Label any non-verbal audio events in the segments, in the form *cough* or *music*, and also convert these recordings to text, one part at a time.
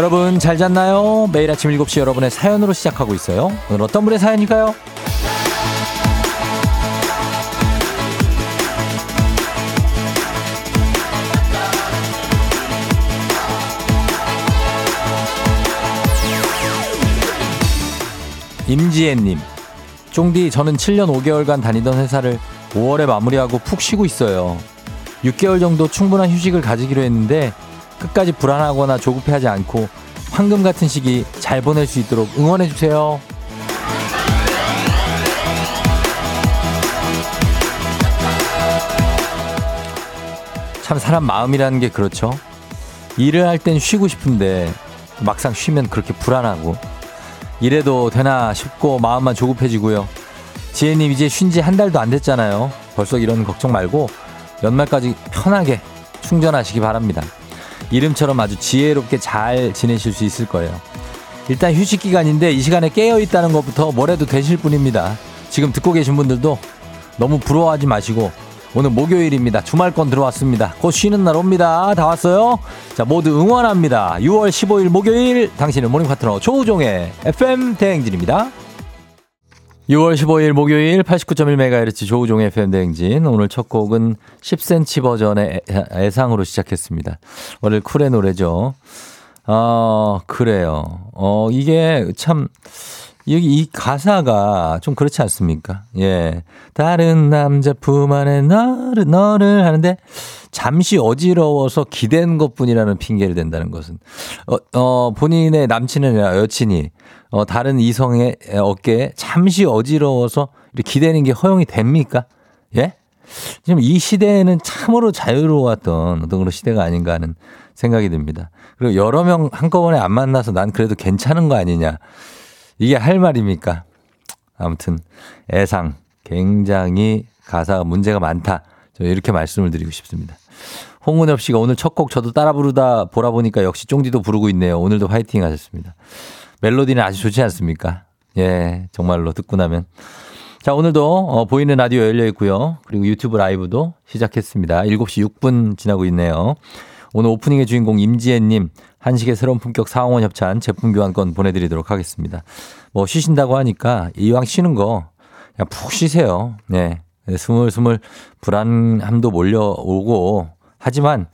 여러분 잘 잤나요? 매일 아침 7시 여러분의 사연으로 시작하고 있어요. 오늘 어떤 분의 사연일까요? 임지혜님, 쫑디 저는 7년 5개월간 다니던 회사를 5월에 마무리하고 푹 쉬고 있어요. 6개월 정도 충분한 휴식을 가지기로 했는데 끝까지 불안하거나 조급해하지 않고 황금 같은 시기 잘 보낼 수 있도록 응원해 주세요. 참 사람 마음이라는 게 그렇죠. 일을 할 땐 쉬고 싶은데 막상 쉬면 그렇게 불안하고 이래도 되나 싶고 마음만 조급해지고요. 지혜님 이제 쉰 지 한 달도 안 됐잖아요. 벌써 이런 걱정 말고 연말까지 편하게 충전하시기 바랍니다. 이름처럼 아주 지혜롭게 잘 지내실 수 있을 거예요. 일단 휴식 기간인데 이 시간에 깨어 있다는 것부터 뭘 해도 되실 분입니다. 지금 듣고 계신 분들도 너무 부러워하지 마시고 오늘 목요일입니다. 주말권 들어왔습니다. 곧 쉬는 날 옵니다. 다 왔어요? 자, 모두 응원합니다. 6월 15일 목요일 당신의 모닝 파트너 조우종의 FM 대행진입니다. 6월 15일 목요일 89.1MHz 조우종의 FM 대행진. 오늘 첫 곡은 10cm 버전의 애상으로 시작했습니다. 오늘 쿨의 노래죠. 어, 그래요. 어, 이게 참, 여기 이 가사가 좀 그렇지 않습니까? 예. 다른 남자 품 안에 너를, 너를 하는데 잠시 어지러워서 기댄 것 뿐이라는 핑계를 댄다는 것은, 어, 어, 본인의 남친이 나 여친이, 어, 다른 이성의 어깨에 잠시 어지러워서 기대는 게 허용이 됩니까? 예? 지금 이 시대에는 참으로 자유로웠던 어떤 그런 시대가 아닌가 하는 생각이 듭니다. 그리고 여러 명 한꺼번에 안 만나서 난 그래도 괜찮은 거 아니냐. 이게 할 말입니까? 아무튼 애상 굉장히 가사가 문제가 많다. 저 이렇게 말씀을 드리고 싶습니다. 홍은엽 씨가 오늘 첫 곡 저도 따라 부르다 보라 보니까 역시 쫑디도 부르고 있네요. 오늘도 화이팅 하셨습니다. 멜로디는 아주 좋지 않습니까? 예, 정말로 듣고 나면. 자, 오늘도 어, 보이는 라디오 열려 있고요. 그리고 유튜브 라이브도 시작했습니다. 7시 6분 지나고 있네요. 오늘 오프닝의 주인공 임지혜님 한식의 새로운 품격 사홍원 협찬 제품 교환권 보내드리도록 하겠습니다. 뭐 쉬신다고 하니까 이왕 쉬는 거 그냥 푹 쉬세요. 네. 스물스물 불안함도 몰려오고 하지만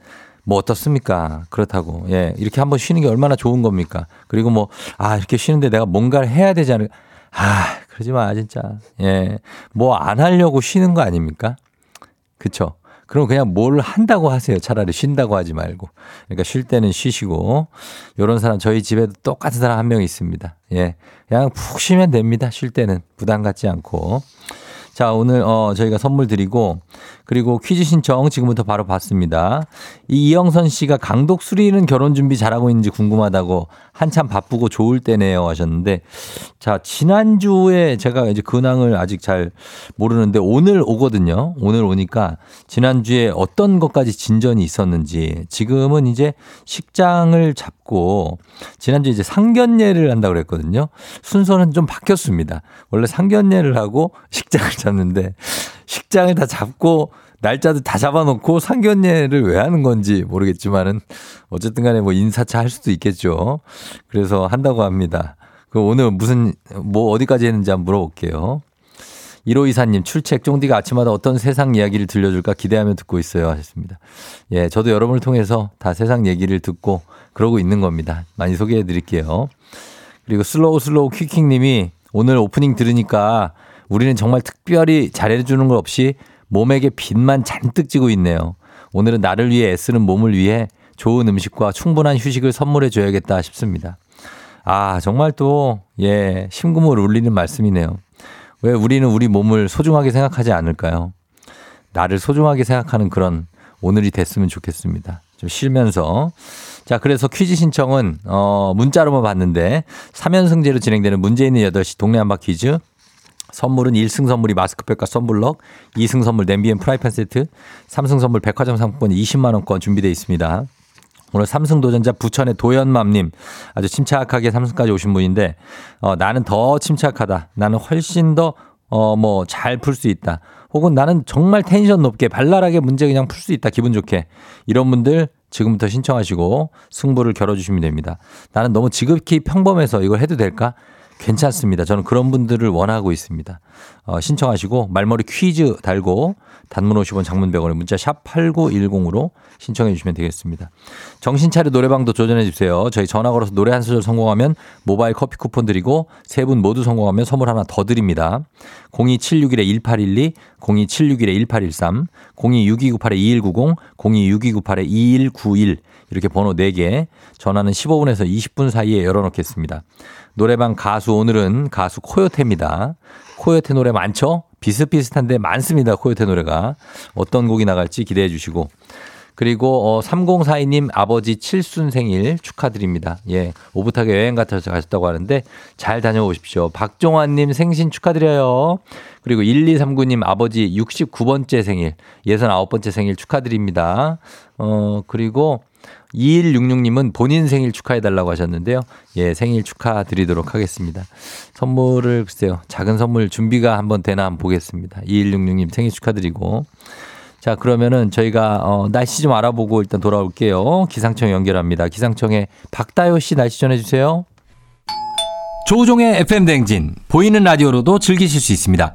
뭐 어떻습니까? 그렇다고. 예. 이렇게 한번 쉬는 게 얼마나 좋은 겁니까? 그리고 뭐, 아, 이렇게 쉬는데 내가 뭔가를 해야 되지 않을까? 아, 그러지 마, 진짜. 예. 뭐 안 하려고 쉬는 거 아닙니까? 그쵸? 그럼 그냥 뭘 한다고 하세요. 차라리 쉰다고 하지 말고. 그러니까 쉴 때는 쉬시고. 요런 사람 저희 집에도 똑같은 사람 한 명 있습니다. 예. 그냥 푹 쉬면 됩니다. 쉴 때는. 부담 갖지 않고. 자, 오늘, 어, 저희가 선물 드리고, 그리고 퀴즈 신청 지금부터 바로 받습니다. 이 이영선 씨가 강독 수리는 결혼 준비 잘하고 있는지 궁금하다고 한참 바쁘고 좋을 때네요 하셨는데, 자, 지난주에 제가 이제 근황을 아직 잘 모르는데 오늘 오거든요. 오늘 오니까 지난주에 어떤 것까지 진전이 있었는지 지금은 이제 식장을 잡 고 지난주에 이제 상견례를 한다고 그랬거든요. 순서는 좀 바뀌었습니다. 원래 상견례를 하고 식장을 잡는데 식장을 다 잡고 날짜도 다 잡아놓고 상견례를 왜 하는 건지 모르겠지만은 어쨌든 간에 뭐 인사차 할 수도 있겠죠. 그래서 한다고 합니다. 그 오늘 무슨 뭐 어디까지 했는지 한번 물어볼게요. 1호 이사님 출첵 쫑디가 아침마다 어떤 세상 이야기를 들려줄까 기대하며 듣고 있어요 하셨습니다. 예, 저도 여러분을 통해서 다 세상 얘기를 듣고 그러고 있는 겁니다. 많이 소개해 드릴게요. 그리고 슬로우 슬로우 퀵퀵 님이 오늘 오프닝 들으니까 우리는 정말 특별히 잘해주는 것 없이 몸에게 빚만 잔뜩 지고 있네요. 오늘은 나를 위해 애쓰는 몸을 위해 좋은 음식과 충분한 휴식을 선물해 줘야겠다 싶습니다. 아, 정말 또, 예, 심금을 울리는 말씀이네요. 왜 우리는 우리 몸을 소중하게 생각하지 않을까요? 나를 소중하게 생각하는 그런 오늘이 됐으면 좋겠습니다. 좀 쉬면서. 자, 그래서 퀴즈 신청은, 어, 문자로만 받는데, 3연승제로 진행되는 문제 있는 8시 동네 한바 퀴즈. 선물은 1승 선물이 마스크팩과 선블럭, 2승 선물 냄비 and 프라이팬 세트, 3승 선물 백화점 상품권 20만원권 준비되어 있습니다. 오늘 삼승 도전자 부천의 도연맘님 아주 침착하게 삼승까지 오신 분인데 어, 나는 더 침착하다. 나는 훨씬 더 어, 뭐, 잘 풀 수 있다. 혹은 나는 정말 텐션 높게 발랄하게 문제 그냥 풀 수 있다. 기분 좋게. 이런 분들 지금부터 신청하시고 승부를 겨뤄주시면 됩니다. 나는 너무 지극히 평범해서 이걸 해도 될까? 괜찮습니다. 저는 그런 분들을 원하고 있습니다. 어, 신청하시고 말머리 퀴즈 달고 단문 50원 장문 100원에 문자 샵 8910으로 신청해 주시면 되겠습니다. 정신 차려 노래방도 도전해 주세요. 저희 전화 걸어서 노래 한 소절 성공하면 모바일 커피 쿠폰 드리고 세 분 모두 성공하면 선물 하나 더 드립니다. 02761-1812, 02761-1813, 026298-2190, 026298-2191 이렇게 번호 4개 전화는 15분에서 20분 사이에 열어놓겠습니다. 노래방 가수 오늘은 가수 코요테입니다. 코요테 노래 많죠? 비슷비슷한데 많습니다. 코요테 노래가. 어떤 곡이 나갈지 기대해 주시고. 그리고 어 3042님 아버지 칠순 생일 축하드립니다. 예. 오붓하게 여행 같아서 가셨다고 하는데 잘 다녀오십시오. 박종환 님 생신 축하드려요. 그리고 1239님 아버지 69번째 생일, 69번째 생일 축하드립니다. 어 그리고 2166님은 본인 생일 축하해달라고 하셨는데요. 예, 생일 축하드리도록 하겠습니다. 선물을 글쎄요. 작은 선물 준비가 한번 되나 한번 보겠습니다. 2166님 생일 축하드리고. 자, 그러면은 저희가 어, 날씨 좀 알아보고 일단 돌아올게요. 기상청 연결합니다. 기상청에 박다효 씨 날씨 전해주세요. 조우종의 FM 댕진 보이는 라디오로도 즐기실 수 있습니다.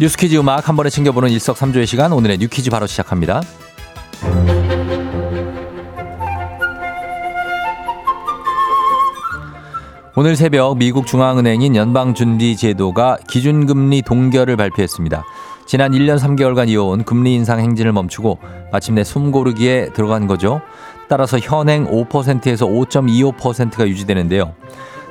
뉴스 퀴즈 음악 한 번에 챙겨보는 일석삼조의 시간 오늘의 New Quiz 바로 시작합니다. 오늘 새벽 미국 중앙은행인 연방준비제도가 기준금리 동결을 발표했습니다. 지난 1년 3개월간 이어온 금리 인상 행진을 멈추고 마침내 숨고르기에 들어간 거죠. 따라서 현행 5%에서 5.25%가 유지되는데요.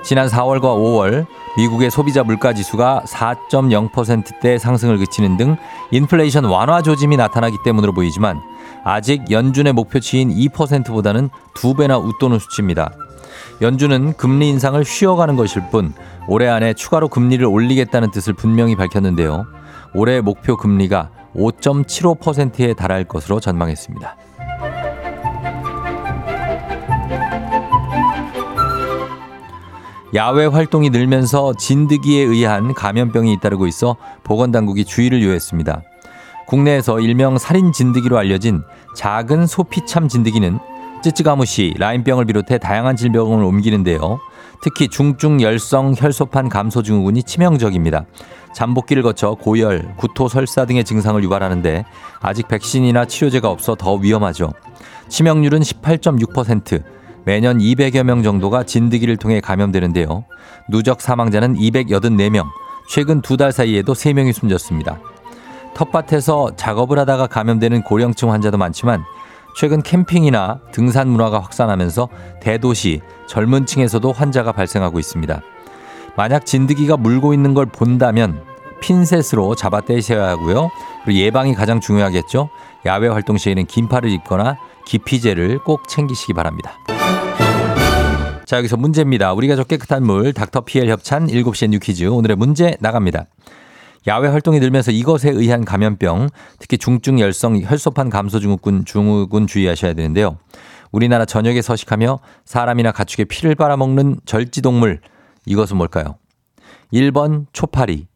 지난 4월과 5월 미국의 소비자 물가 지수가 4.0%대 상승을 그치는 등 인플레이션 완화 조짐이 나타나기 때문으로 보이지만 아직 연준의 목표치인 2%보다는 두 배나 웃도는 수치입니다. 연준은 금리 인상을 쉬어가는 것일 뿐 올해 안에 추가로 금리를 올리겠다는 뜻을 분명히 밝혔는데요. 올해 목표 금리가 5.75%에 달할 것으로 전망했습니다. 야외 활동이 늘면서 진드기에 의한 감염병이 잇따르고 있어 보건당국이 주의를 요했습니다. 국내에서 일명 살인 진드기로 알려진 작은 소피참 진드기는 찌찌가무시, 라인병을 비롯해 다양한 질병을 옮기는데요. 특히 중증 열성 혈소판 감소 증후군이 치명적입니다. 잠복기를 거쳐 고열, 구토, 설사 등의 증상을 유발하는데 아직 백신이나 치료제가 없어 더 위험하죠. 치명률은 18.6%, 매년 200여 명 정도가 진드기를 통해 감염되는데요. 누적 사망자는 284명, 최근 두 달 사이에도 3명이 숨졌습니다. 텃밭에서 작업을 하다가 감염되는 고령층 환자도 많지만 최근 캠핑이나 등산 문화가 확산하면서 대도시, 젊은 층에서도 환자가 발생하고 있습니다. 만약 진드기가 물고 있는 걸 본다면 핀셋으로 잡아 떼셔야 하고요. 그리고 예방이 가장 중요하겠죠. 야외 활동 시에는 긴팔을 입거나 기피제를 꼭 챙기시기 바랍니다. 자, 여기서 문제입니다. 우리가 저 깨끗한 물, 닥터피엘 협찬 7시에 New Quiz. 오늘의 문제 나갑니다. 야외 활동이 늘면서 이것에 의한 감염병, 특히 중증 열성 혈소판 감소 증후군 증후군 주의하셔야 되는데요. 우리나라 전역에 서식하며 사람이나 가축의 피를 빨아먹는 절지동물 이것은 뭘까요? 1번 초파리,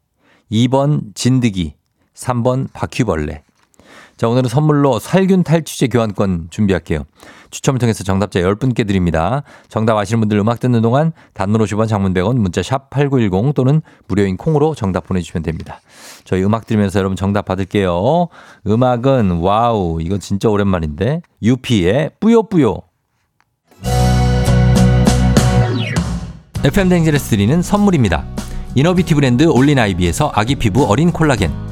2번 진드기, 3번 바퀴벌레. 자, 오늘은 선물로 살균 탈취제 교환권 준비할게요. 추첨을 통해서 정답자 10분께 드립니다. 정답 아시는 분들 음악 듣는 동안 단문 50원 장문 100원 문자 샵 8910 또는 무료인 콩으로 정답 보내주시면 됩니다. 저희 음악 들으면서 여러분 정답 받을게요. 음악은 와우 이거 진짜 오랜만인데 유피의 뿌요뿌요 FM 댕진에서 드리는 선물입니다. 이너비티 브랜드 올린아이비에서 아기 피부 어린 콜라겐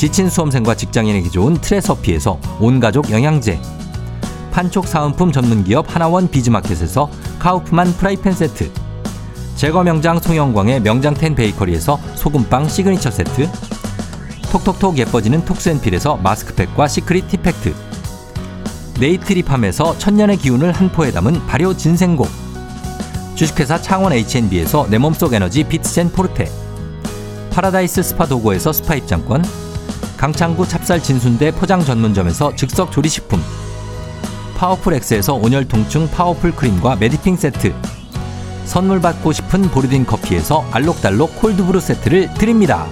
지친 수험생과 직장인에게 좋은 트레서피에서 온가족 영양제. 판촉 사은품 전문기업 하나원 비즈마켓에서 카우프만 프라이팬 세트. 제과 명장 송영광의 명장텐 베이커리에서 소금빵 시그니처 세트. 톡톡톡 예뻐지는 톡스앤필에서 마스크팩과 시크릿 티팩트. 네이트리팜에서 천년의 기운을 한 포에 담은 발효 진생곡. 주식회사 창원 H&B에서 내 몸속 에너지 비트젠 포르테. 파라다이스 스파 도고에서 스파 입장권 강창구 찹쌀 진순대 포장 전문점에서 즉석 조리식품 파워풀 엑스에서 온열 통증 파워풀 크림과 메디핑 세트 선물 받고 싶은 보르딘 커피에서 알록달록 cold brew 세트를 드립니다.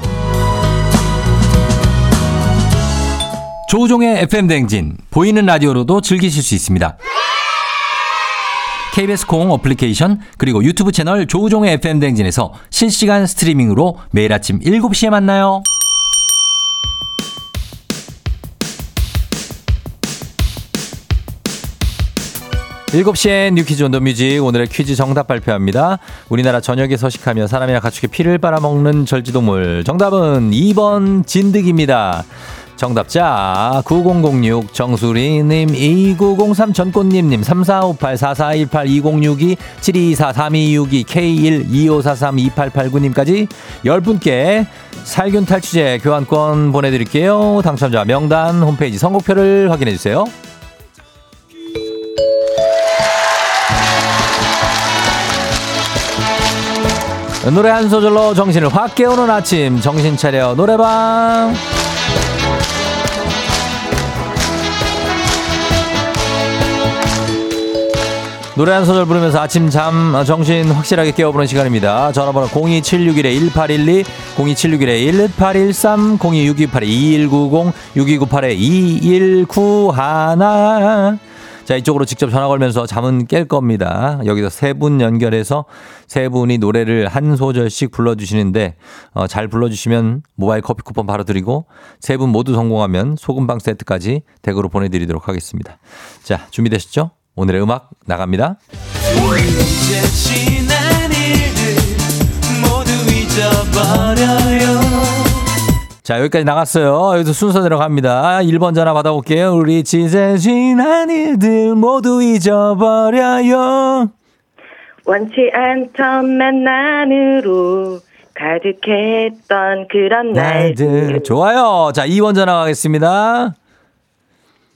조우종의 FM 댕진 보이는 라디오로도 즐기실 수 있습니다. KBS 콩 어플리케이션 그리고 유튜브 채널 조우종의 FM 댕진에서 실시간 스트리밍으로 매일 아침 7시에 만나요. 7시엔 New Quiz on the Music 오늘의 퀴즈 정답 발표합니다. 우리나라 전역에 서식하며 사람이나 가축의 피를 빨아먹는 절지동물 정답은 2번 진드기입니다. 정답자 9006 정수리님 2903 전꽃님님 3458 4418 2062 7224 3262 K1 2543 2889님까지 10분께 살균 탈취제 교환권 보내드릴게요. 당첨자 명단 홈페이지 선곡표를 확인해주세요. 노래 한 소절로 정신을 확 깨우는 아침 정신 차려 노래방 노래 한 소절 부르면서 아침 잠 정신 확실하게 깨워보는 시간입니다. 전화번호 02761-1812, 02761-1813, 026282-2190, 6298-2191. 자, 이쪽으로 직접 전화 걸면서 잠은 깰 겁니다. 여기서 세 분 연결해서 세 분이 노래를 한 소절씩 불러주시는데, 어, 잘 불러주시면 모바일 커피 쿠폰 바로 드리고, 세 분 모두 성공하면 소금빵 세트까지 댁으로 보내드리도록 하겠습니다. 자, 준비되셨죠? 오늘의 음악 나갑니다. 자, 여기까지 나갔어요. 여기서 순서 들어갑니다. 1번 전화 받아볼게요. 우리 지난 일들 모두 잊어버려요. 원치 않던 만남으로 가득했던 그런 날들. 날들. 좋아요. 자, 2번 전화 가겠습니다.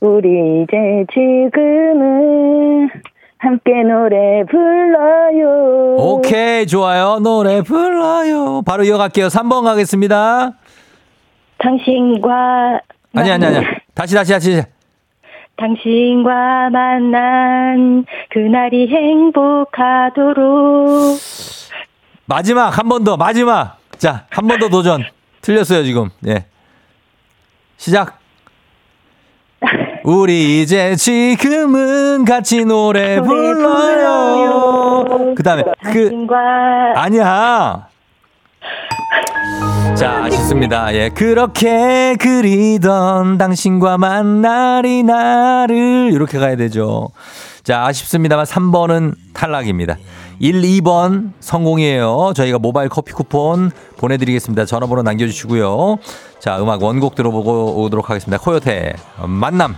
우리 이제 지금은 함께 노래 불러요. 오케이, 좋아요. 노래 불러요. 바로 이어갈게요. 3번 가겠습니다. 당신과 아니, 아니, 아니. 다시, 다시, 다시. 당신과 만난 그날이 행복하도록 마지막, 한 번 더, 마지막. 자, 한 번 더 도전. 틀렸어요, 지금. 예. 시작. 우리 이제 지금은 같이 노래 불러요. 그 다음에, 그, 당신과 아니야. 자, 아쉽습니다. 예. 그렇게 그리던 당신과 만나리 나를. 이렇게 가야 되죠. 자, 아쉽습니다만 3번은 탈락입니다. 1, 2번 성공이에요. 저희가 모바일 커피 쿠폰 보내드리겠습니다. 전화번호 남겨주시고요. 자, 음악 원곡 들어보고 오도록 하겠습니다. 코요태, 만남.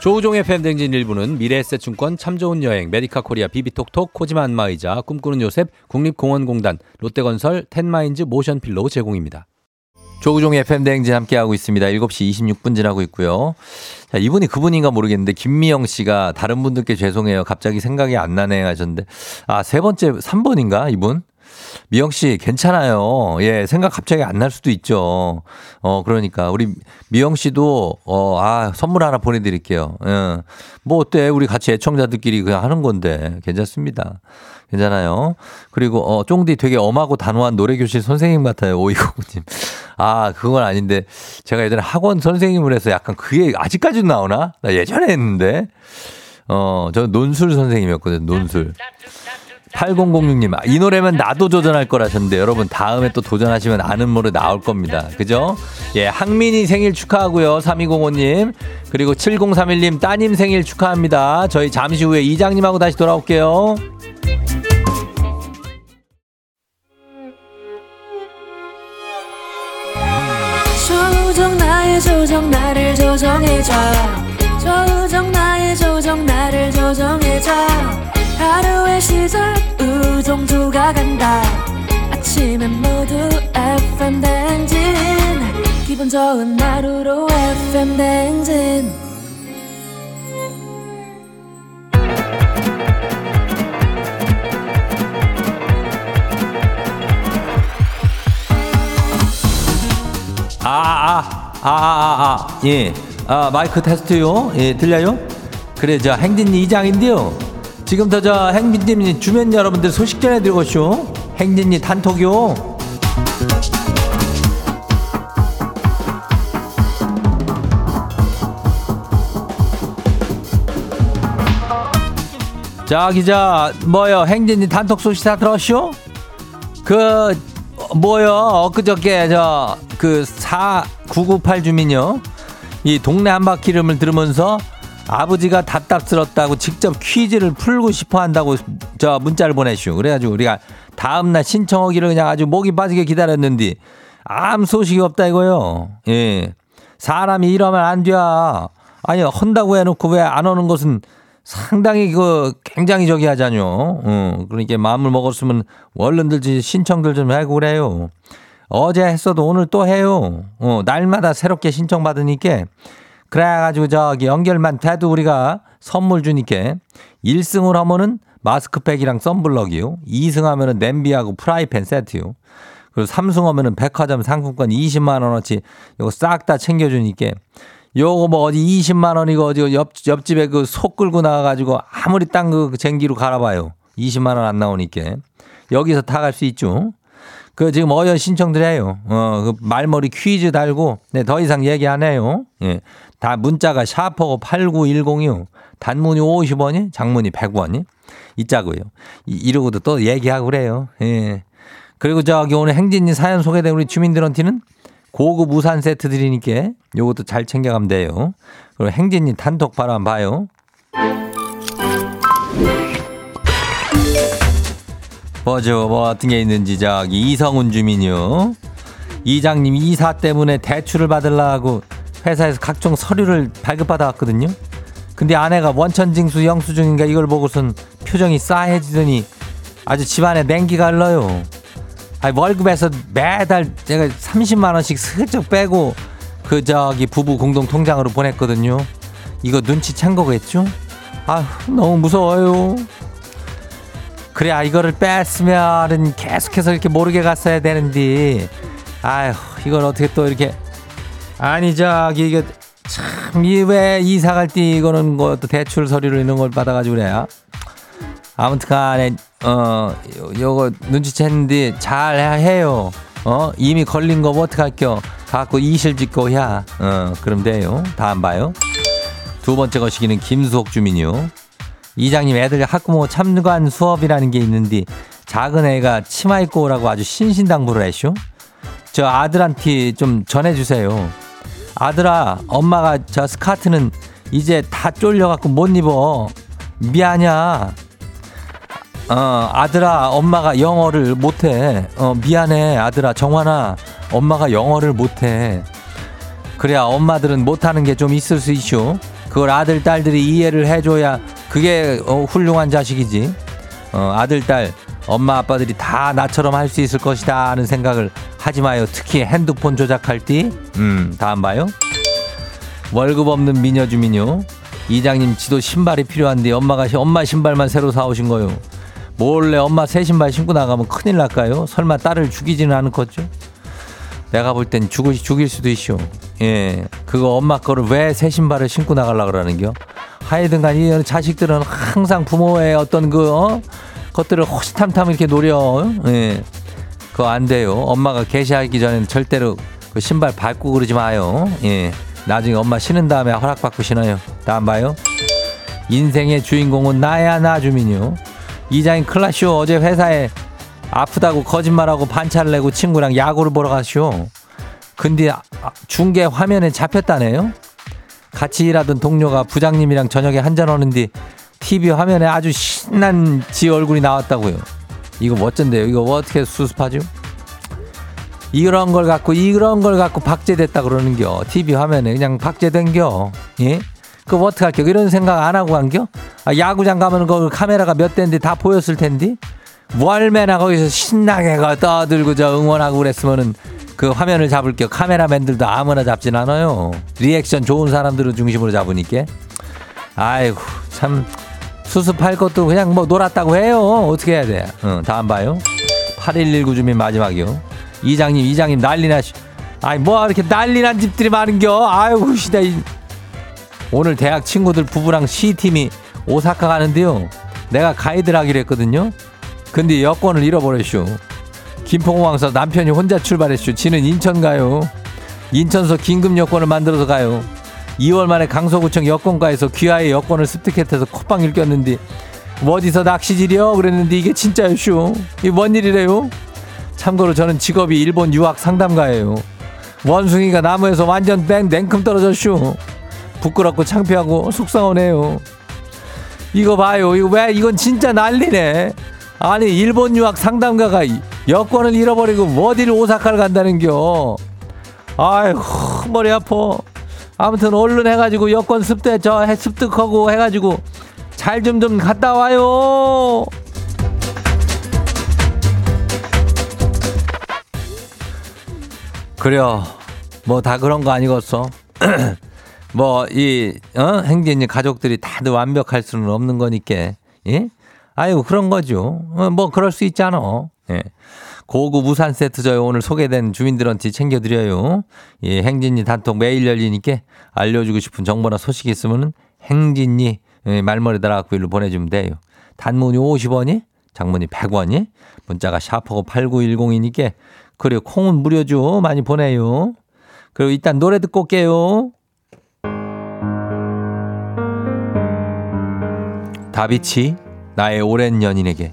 조우종의 FM 댕진 일부는 미래에셋증권 참 좋은 여행 메디카 코리아 비비톡톡 코지마 안마의자 꿈꾸는 요셉 국립공원공단 롯데건설 텐마인즈 모션필로 제공입니다. 조우종의 팬댕진 함께하고 있습니다. 7시 26분 지나고 있고요. 자, 이분이 그분인가 모르겠는데 김미영 씨가 다른 분들께 죄송해요. 갑자기 생각이 안 나네 하셨는데 아, 세 번째 3번인가 이분? 미영 씨 괜찮아요. 예, 생각 갑자기 안 날 수도 있죠. 어, 그러니까 우리 미영 씨도 어, 아, 선물 하나 보내 드릴게요. 예. 뭐 어때? 우리 같이 애청자들끼리 그냥 하는 건데 괜찮습니다. 괜찮아요. 그리고 어, 쫑디 되게 엄하고 단호한 노래 교실 선생님 같아요. 오이고님. 아, 그건 아닌데 제가 예전에 학원 선생님을 해서 약간 그게 아직까지도 나오나? 나 예전에 했는데. 어, 저 논술 선생님이었거든요. 논술. 8006님, 아, 이 노래면 나도 도전할 거라셨는데 여러분 다음에 또 도전하시면 아는 노래 나올 겁니다. 그죠? 예, 항민이 생일 축하하고요. 3205님. 그리고 7031님 따님 생일 축하합니다. 저희 잠시 후에 이장님하고 다시 돌아올게요. 조정 나의 조정 나를 조정해줘 조정 나의 조정 나를 조정해줘 하루의 시절 우정조가 간다 아침엔 모두 FM 댕진 기분 좋은 하루로 FM 댕진 아, 아, 아, 아, 아, 아, 예. 아, 마이크 테스트요? 예, 들려요? 그래, 저 행진이 이장인데요. 지금부터 저 행진님 주변 여러분들 소식 전해드리고 쇼. 행진이 단톡요. 저기 저 뭐요 행진이 단톡 소식 다 들었쇼? 그 어, 뭐요 엊그저께 저 그 4998 주민요 이 동네 한바퀴름을 들으면서 아버지가 답답스럽다고 직접 퀴즈를 풀고 싶어 한다고 저 문자를 보내슈 그래가지고 우리가 다음날 신청하기를 그냥 아주 목이 빠지게 기다렸는데 아무 소식이 없다 이거요 예 사람이 이러면 안 돼. 아니 헌다고 해놓고 왜 안 오는 것은 상당히 그 굉장히 저기 하자뇨. 어, 그러니까 마음을 먹었으면 얼른들 신청들 좀 하고 그래요. 어제 했어도 오늘 또 해요. 어, 날마다 새롭게 신청 받으니까 그래가지고 저기 연결만 돼도 우리가 선물 주니까 1승을 하면은 마스크팩이랑 썬블럭이요. 2승 하면은 냄비하고 프라이팬 세트요. 그리고 3승 하면은 백화점 상품권 20만 원어치 이거 싹 다 챙겨주니까 요거 뭐 어디 20만 원이고 어디 옆 옆집에 그소 끌고 나가가지고 아무리 딴그 쟁기로 갈아봐요 20만 원 안 나오니까 여기서 타갈 수 있죠. 그 지금 어여 신청드려요. 어, 그 말머리 퀴즈 달고 네, 더 이상 얘기 안 해요. 예. 다 문자가 샤퍼고 8910이요. 단문이 50원이, 장문이 100원이. 있자고요. 이, 이러고도 또 얘기하고 그래요. 예. 그리고 저기 오늘 행진이 사연 소개된 우리 주민들한테는 고급 우산 세트 드리니까 요것도 잘 챙겨가면 돼요. 그리고 행진이 단톡 바로 한번 봐요. 뭐죠? 뭐 어떤 게 있는지 저기 이성훈 주민요. 이장님 이사 때문에 대출을 받으려고 회사에서 각종 서류를 발급받아 왔거든요. 근데 아내가 원천징수 영수증인가 이걸 보고선 표정이 싸해지더니 아주 집안에 냉기가 흘러요. 아니, 월급에서 매달 제가 30만 원씩 슬쩍 빼고 그 저기 부부 공동 통장으로 보냈거든요. 이거 눈치 챈 거겠죠? 아 너무 무서워요. 그래, 아, 이거를 뺐으면은 계속해서 이렇게 모르게 갔어야 되는데, 아휴, 이걸 어떻게 또 이렇게, 아니, 저기, 이게, 참, 이 왜 이사 갈 때 이거는 뭐또 대출 서류를 있는 걸 받아가지고 그래요? 아무튼 간에, 어, 요- 요거 눈치챘는데 잘 해요. 어, 이미 걸린 거뭐 어떡할겨. 갖고 이실 짓고 야. 어, 그럼 돼요. 다 안 봐요. 두 번째 거시기는 김수옥 주민이요. 이장님 애들 학부모 참관 수업이라는 게 있는데 작은 애가 치마 입고 오라고 아주 신신당부를 했쇼. 저 아들한테 좀 전해주세요. 아들아, 엄마가 저 스카트는 이제 다 쫄려갖고 못 입어. 미안이야. 어, 아들아, 엄마가 영어를 못해. 어, 미안해, 아들아. 정환아, 엄마가 영어를 못해. 그래야 엄마들은 못하는 게 좀 있을 수 있쇼. 그걸 아들, 딸들이 이해를 해줘야 그게 어, 훌륭한 자식이지. 어, 아들, 딸, 엄마, 아빠들이 다 나처럼 할 수 있을 것이다 하는 생각을 하지 마요. 특히 핸드폰 조작할 때. 음, 다안 봐요? 월급 없는 미녀 주민요. 이장님 지도 신발이 필요한데 엄마가 시- 엄마 신발만 새로 사오신 거요. 몰래 엄마 새 신발 신고 나가면 큰일 날까요? 설마 딸을 죽이지는 않겠죠? 내가 볼 땐 죽을, 죽일 수도 있쇼. 예. 그거 엄마 거를 왜 새 신발을 신고 나가려 그러는겨? 하여튼간 이 자식들은 항상 부모의 어떤 그, 어? 것들을 호시탐탐 이렇게 노려. 어? 예. 그거 안 돼요. 엄마가 개시하기 전에는 절대로 그 신발 밟고 그러지 마요. 예. 나중에 엄마 신은 다음에 허락받고 신어요. 다음 봐요. 인생의 주인공은 나야 나 주민요. 이장인 클라쇼 어제 회사에 아프다고 거짓말하고 반차를 내고 친구랑 야구를 보러 갔쇼. 근데 아- 아, 중계 화면에 잡혔다네요. 같이 일하던 동료가 부장님이랑 저녁에 한잔 오는 뒤 TV 화면에 아주 신난 지 얼굴이 나왔다고요. 이거 멋진데요. 이거 어떻게 수습하죠? 이런 걸 갖고 이런 걸 갖고 박제됐다 그러는겨. TV 화면에 그냥 박제된겨. 예? 그거 어떡할겨? 이런 생각 안 하고 간겨? 아, 야구장 가면 그 카메라가 몇 대인데 다 보였을 텐데. 뭐 얼마나 거기서 신나게 가 떠들고 저 응원하고 그랬으면은 그 화면을 잡을게요. 카메라맨들도 아무나 잡진 않아요. 리액션 좋은 사람들을 중심으로 잡으니까. 아이고, 참. 수습할 것도 그냥 뭐 놀았다고 해요. 어떻게 해야 돼? 응, 다음 봐요. 8119 주민 마지막이요. 이장님, 이장님 난리 나시. 아이, 뭐 이렇게 난리 난 집들이 많은겨? 아이고, 시다. 이- 오늘 대학 친구들 부부랑 시팀이 오사카 가는데요. 내가 가이드를 하기로 했거든요. 근데 여권을 잃어버렸쇼. 김포공항서 남편이 혼자 출발했쇼. 지는 인천 가요. 인천서 긴급 여권을 만들어서 가요. 2월 말에 강서구청 여권과에서 귀하의 여권을 습득했해서 콧방울 꼈는데 뭐 어디서 낚시질이요? 그랬는데 이게 진짜였쇼. 이게 뭔 일이래요? 참고로 저는 직업이 일본 유학 상담가예요. 원숭이가 나무에서 완전 뺑 냉큼 떨어졌쇼. 부끄럽고 창피하고 속상하네요. 이거 봐요. 이거 왜 이건 진짜 난리네. 아니 일본 유학 상담가가 이- 여권을 잃어버리고 뭐 어디를 오사카를 간다는겨. 아이고 머리 아파. 아무튼 얼른 해가지고 여권 습득 저 해- 습득하고 해가지고 잘좀좀 갔다 와요. 그래요. 뭐 다 그런 거 아니겠어. *clears throat* 뭐 이 어? 행진이 가족들이 다들 완벽할 수는 없는 거니까. 예? 아유 그런 거죠. 어, 뭐 그럴 수 있잖아. 예. 고급 우산 세트 저희 오늘 소개된 주민들한테 챙겨드려요. 예, 행진이 단톡 매일 열리니까 알려주고 싶은 정보나 소식이 있으면은 행진이 예, 말머리 달아갖고 일로 보내주면 돼요. 단문이 50원이, 장문이 100원이, 문자가 샤프고 8910이니까 그리고 콩은 무료죠. 많이 보내요. 그리고 일단 노래 듣고 올게요. 다비치 나의 오랜 연인에게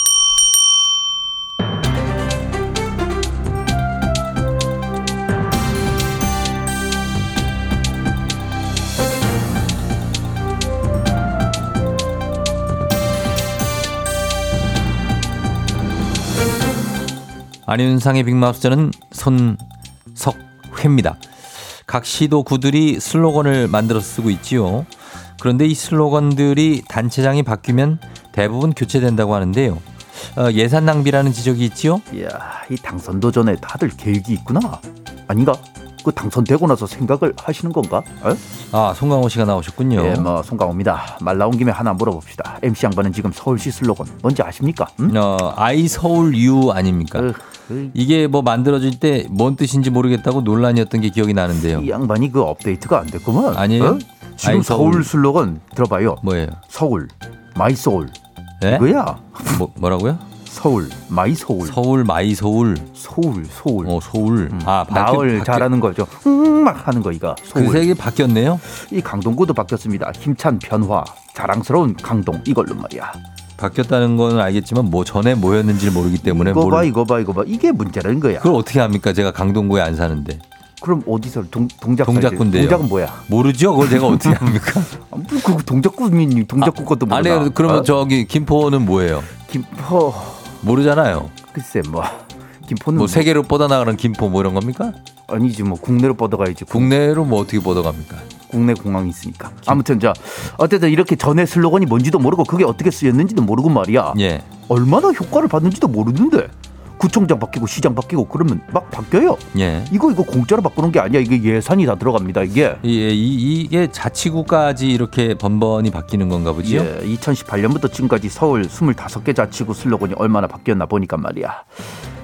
안윤상의 빅마우스전은 손석회입니다. 각 시도 구들이 슬로건을 만들어서 쓰고 있지요. 그런데 이 슬로건들이 단체장이 바뀌면 대부분 교체된다고 하는데요. 어, 예산 낭비라는 지적이 있지요. 이야, 이 당선도 전에 다들 계획이 있구나. 아닌가? 그 당선되고 나서 생각을 하시는 건가? 어? 아, 송강호 씨가 나오셨군요. 예, 뭐 송강호입니다. 말 나온 김에 하나 물어봅시다. MC 양반은 지금 서울시 슬로건 뭔지 아십니까? 응? 어, 아이 서울 유 아닙니까? 으, 으, 이게 뭐 만들어질 때 뭔 뜻인지 모르겠다고 논란이었던 게 기억이 나는데요. 이 양반이 그 업데이트가 안 됐구만. 아니에요? 어? 지금 서울. 서울. 슬로건 들어봐요. 뭐예요? Seoul, my soul. 네? 이거야. 뭐, 뭐라고요? Seoul, my soul. Seoul my soul. Soul, soul. 어, 서울. 아, 바뀌- 나을 바뀌- 잘하는 거죠. 음, 막 하는 거 이거. 소울. 그 색이 바뀌었네요. 이 강동구도 바뀌었습니다. 힘찬 변화, 자랑스러운 강동 이걸로 말이야. 바뀌었다는 건 알겠지만 뭐 전에 뭐였는지 모르기 때문에 이거 봐, 모르... 이거 봐, 이거 봐. 이게 문제라는 거야. 그걸 어떻게 합니까? 제가 강동구에 안 사는데 그럼 어디서 동, 동작 동작구인데요. 동작은 뭐야? 모르죠? 그걸 제가 *laughs* 어떻게 합니까? 아, 뭐그 동작구민 동작구 것도 모르나? 아니 그러면 어? 저기 김포는 뭐예요? 김포 모르잖아요. 글쎄 뭐 김포는 뭐 세계로 뻗어나가는 김포 뭐 이런 겁니까? 아니지 뭐 국내로 뻗어가야지. 국내로 뭐 어떻게 뻗어갑니까? 국내 공항이 있으니까. 아무튼 자 어쨌든 이렇게 전에 슬로건이 뭔지도 모르고 그게 어떻게 쓰였는지도 모르고 말이야. 예. 얼마나 효과를 받는지도 모르는데 구청장 바뀌고 시장 바뀌고 그러면 막 바뀌어요. 예. 이거 이거 공짜로 바꾸는 게 아니야. 이게 예산이 다 들어갑니다. 이게. 이, 이, 이게 자치구까지 이렇게 번번이 바뀌는 건가 보지요? 예, 2018년부터 지금까지 서울 25개 자치구 슬로건이 얼마나 바뀌었나 보니까 말이야.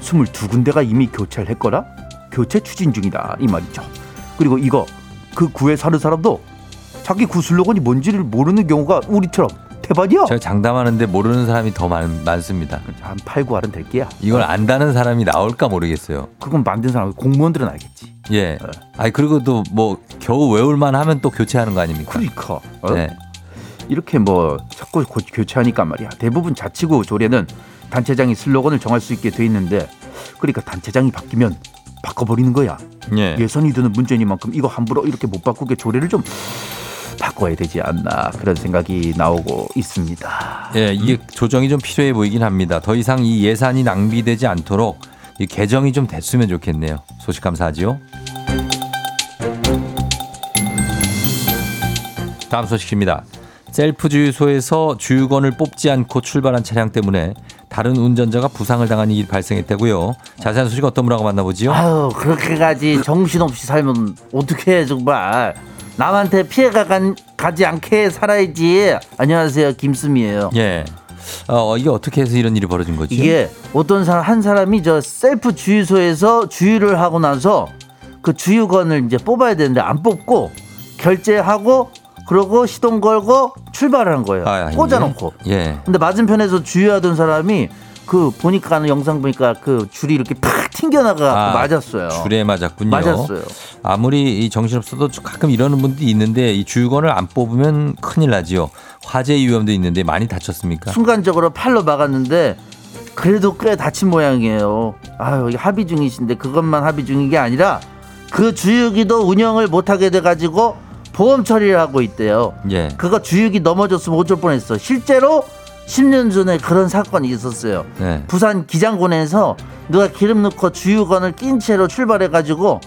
22군데가 이미 교체를 했거나 교체 추진 중이다 이 말이죠. 그리고 이거 그 구에 사는 사람도 자기 구 슬로건이 뭔지를 모르는 경우가 우리처럼 대박이야. 제가 장담하는데 모르는 사람이 더 많, 많습니다. 한 8, 9알은 될 게야. 이걸 안다는 사람이 나올까 모르겠어요. 그건 만든 사람 공무원들은 알겠지. 예. 아니 그리고 또 뭐 겨우 외울만 하면 또 교체하는 거 아닙니까? 그러니까 어? 네. 이렇게 뭐 자꾸 고- 교체하니까 말이야. 대부분 자치구 조례는 단체장이 슬로건을 정할 수 있게 돼 있는데 그러니까 단체장이 바뀌면 바꿔버리는 거야. 예. 예산이 드는 문제니만큼 이거 함부로 이렇게 못 바꾸게 조례를 좀 바꿔야 되지 않나 그런 생각이 나오고 있습니다. 예, 이게 조정이 좀 필요해 보이긴 합니다. 더 이상 이 예산이 낭비되지 않도록 이 개정이 좀 됐으면 좋겠네요. 소식 감사하지요. 다음 소식입니다. 셀프 주유소에서 주유건을 뽑지 않고 출발한 차량 때문에 다른 운전자가 부상을 당한 일이 발생했다고요. 자세한 소식 어떤 분하고 만나보지요? 아유 그렇게까지 정신없이 살면 어떻게 해 정말 남한테 피해가 간, 가지 않게 살아야지. 안녕하세요 김수미예요. 예. 어, 이게 어떻게 해서 이런 일이 벌어진 거지? 이게 어떤 사람 한 사람이 저 셀프 주유소에서 주유를 하고 나서 그 주유건을 이제 뽑아야 되는데 안 뽑고 결제하고 그러고 시동 걸고 출발한 거예요. 아, 꽂아놓고. 예. 예. 근데 맞은편에서 주유하던 사람이 그 보니까 는 영상 보니까 그 줄이 이렇게 팍 튕겨나가 아, 맞았어요. 줄에 맞았군요. 맞았어요. 아무리 이 정신없어도 가끔 이러는 분들이 있는데 이 주유건을 안 뽑으면 큰일 나지요. 화재 위험도 있는데 많이 다쳤습니까? 순간적으로 팔로 막았는데 그래도 꽤 다친 모양이에요. 아유, 이게 합의 중이신데 그것만 합의 중인 게 아니라 그 주유기도 운영을 못하게 돼가지고 보험 처리를 하고 있대요. 예. 그거 주유기 넘어졌으면 어쩔 뻔했어. 실제로 10년 전에 그런 사건이 있었어요. 네. 부산 기장군에서 누가 기름 넣고 주유건을 낀 채로 출발해가지고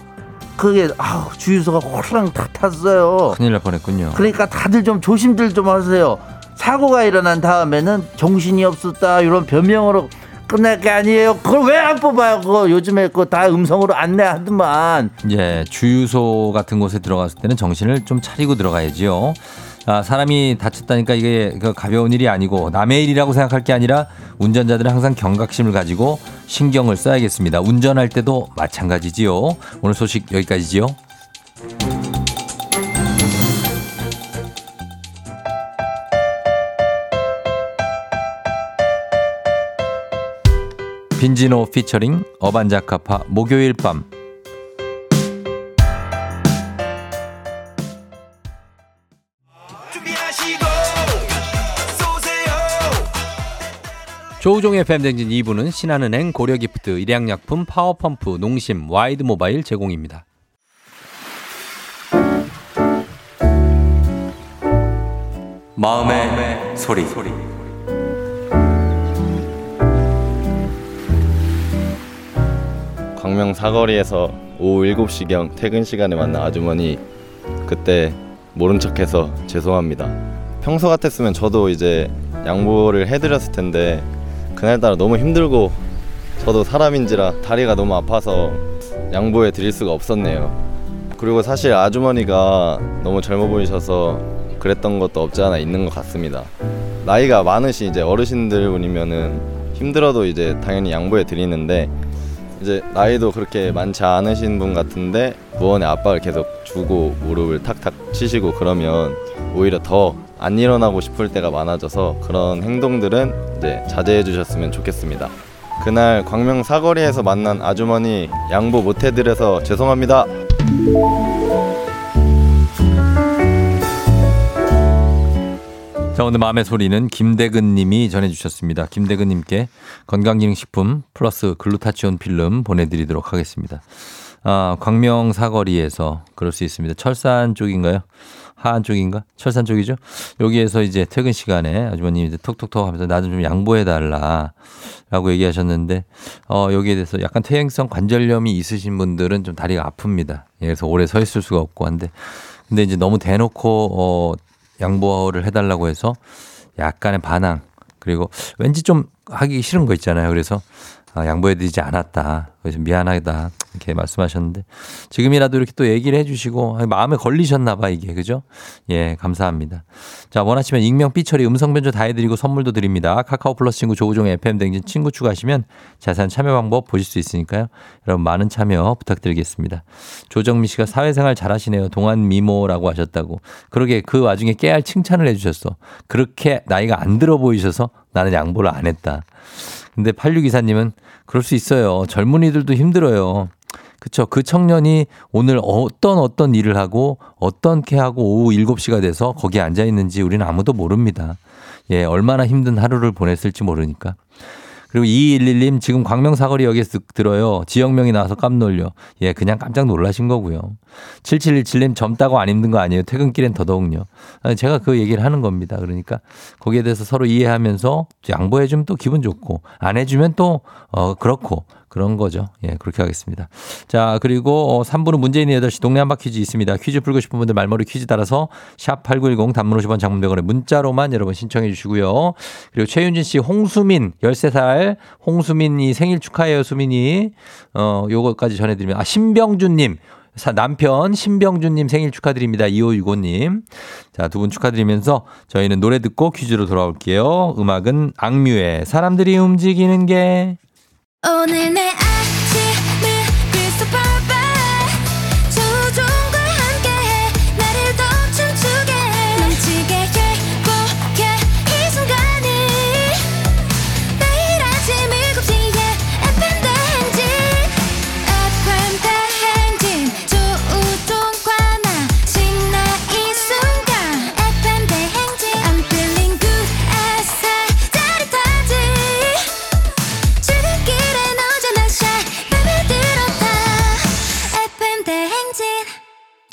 그게 아우 주유소가 홀랑 다 탔어요. 큰일 날 뻔했군요. 그러니까 다들 좀 조심들 좀 하세요. 사고가 일어난 다음에는 정신이 없었다 이런 변명으로 끝날 게 아니에요. 그걸 왜 안 뽑아요? 그거 요즘에 그거 다 음성으로 안내하더만. 예, 주유소 같은 곳에 들어갔을 때는 정신을 좀 차리고 들어가야지요. 아, 사람이 다쳤다니까 이게 그 가벼운 일이 아니고 남의 일이라고 생각할 게 아니라 운전자들은 항상 경각심을 가지고 신경을 써야겠습니다. 운전할 때도 마찬가지지요. 오늘 소식 여기까지지요. 빈지노 피처링 어반자카파 목요일 밤 조우종의 FM댕진 2부는 신한은행 고려기프트 일양약품 파워펌프 농심 와이드모바일 제공입니다. 마음의, 소리. 광명 사거리에서 오후 7시경 퇴근 시간에 만난 아주머니 그때 모른 척해서 죄송합니다. 평소 같았으면 저도 이제 양보를 해드렸을 텐데 그날따라 너무 힘들고 저도 사람인지라 다리가 너무 아파서 양보해 드릴 수가 없었네요. 그리고 사실 아주머니가 너무 젊어 보이셔서 그랬던 것도 없지 않아 있는 것 같습니다. 나이가 많으신 이제 어르신들 분이면은 힘들어도 이제 당연히 양보해 드리는데 이제 나이도 그렇게 많지 않으신 분 같은데 무언의 압박을 계속 주고 무릎을 탁탁 치시고 그러면 오히려 더 안 일어나고 싶을 때가 많아져서 그런 행동들은 이제 자제해 주셨으면 좋겠습니다. 그날 광명 사거리에서 만난 아주머니 양보 못 해드려서 죄송합니다. 자, 오늘 마음의 소리는 김대근 님이 전해주셨습니다. 김대근 님께 건강기능식품 플러스 글루타치온 필름 보내드리도록 하겠습니다. 아, 광명 사거리에서 그럴 수 있습니다. 철산 쪽인가요? 하안 쪽인가? 철산 쪽이죠? 여기에서 이제 퇴근 시간에 아주머님이 이제 톡톡톡 하면서 나좀 양보해달라. 라고 얘기하셨는데, 어, 여기에 대해서 약간 퇴행성 관절염이 있으신 분들은 좀 다리가 아픕니다. 예, 그래서 오래 서 있을 수가 없고 한데, 근데 이제 너무 대놓고, 어, 양보를 해달라고 해서 약간의 반항, 그리고 왠지 좀 하기 싫은 거 있잖아요. 그래서 아, 양보해드리지 않았다. 그래서 미안하다. 이렇게 말씀하셨는데 지금이라도 이렇게 또 얘기를 해주시고 아, 마음에 걸리셨나 봐 이게 그죠? 예 감사합니다. 자 원하시면 익명 삐처리 음성 변조 다 해드리고 선물도 드립니다. 카카오 플러스 친구 조우종의 FM 댕진 친구 추가하시면 자세한 참여 방법 보실 수 있으니까요. 여러분 많은 참여 부탁드리겠습니다. 조정미 씨가 사회생활 잘하시네요. 동안 미모라고 하셨다고. 그러게 그 와중에 깨알 칭찬을 해주셨어. 그렇게 나이가 안 들어 보이셔서 나는 양보를 안 했다. 근데 8624님은 그럴 수 있어요. 젊은이들도 힘들어요. 그쵸. 그 청년이 오늘 어떤 어떤 일을 하고 어떻게 하고 오후 7시가 돼서 거기에 앉아 있는지 우리는 아무도 모릅니다. 예, 얼마나 힘든 하루를 보냈을지 모르니까. 그리고 2211님 지금 광명 사거리 역에서 듣- 들어요. 지역명이 나와서 깜놀려. 예, 그냥 깜짝 놀라신 거고요. 7717님 젊다고 안 힘든 거 아니에요. 퇴근길엔 더더욱요. 아니, 제가 그 얘기를 하는 겁니다. 그러니까 거기에 대해서 서로 이해하면서 양보해주면 또 기분 좋고 안 해주면 또 어, 그렇고 그런 거죠. 예, 그렇게 하겠습니다. 자, 그리고 어, 3부는 문재인의 8시 동네 한바 퀴즈 있습니다. 퀴즈 풀고 싶은 분들 말머리 퀴즈 따라서 샵 8910 단문 50원 장문 100원에 문자로만 여러분 신청해 주시고요. 그리고 최윤진 씨 홍수민 13살 홍수민이 생일 축하해요, 수민이. 어, 요거까지 전해 드리면 아, 신병준 님 사- 남편 신병준님 생일 축하드립니다. 2565님. 자, 두 분 축하드리면서 저희는 노래 듣고 퀴즈로 돌아올게요. 음악은 악뮤의 사람들이 움직이는 게 오늘 내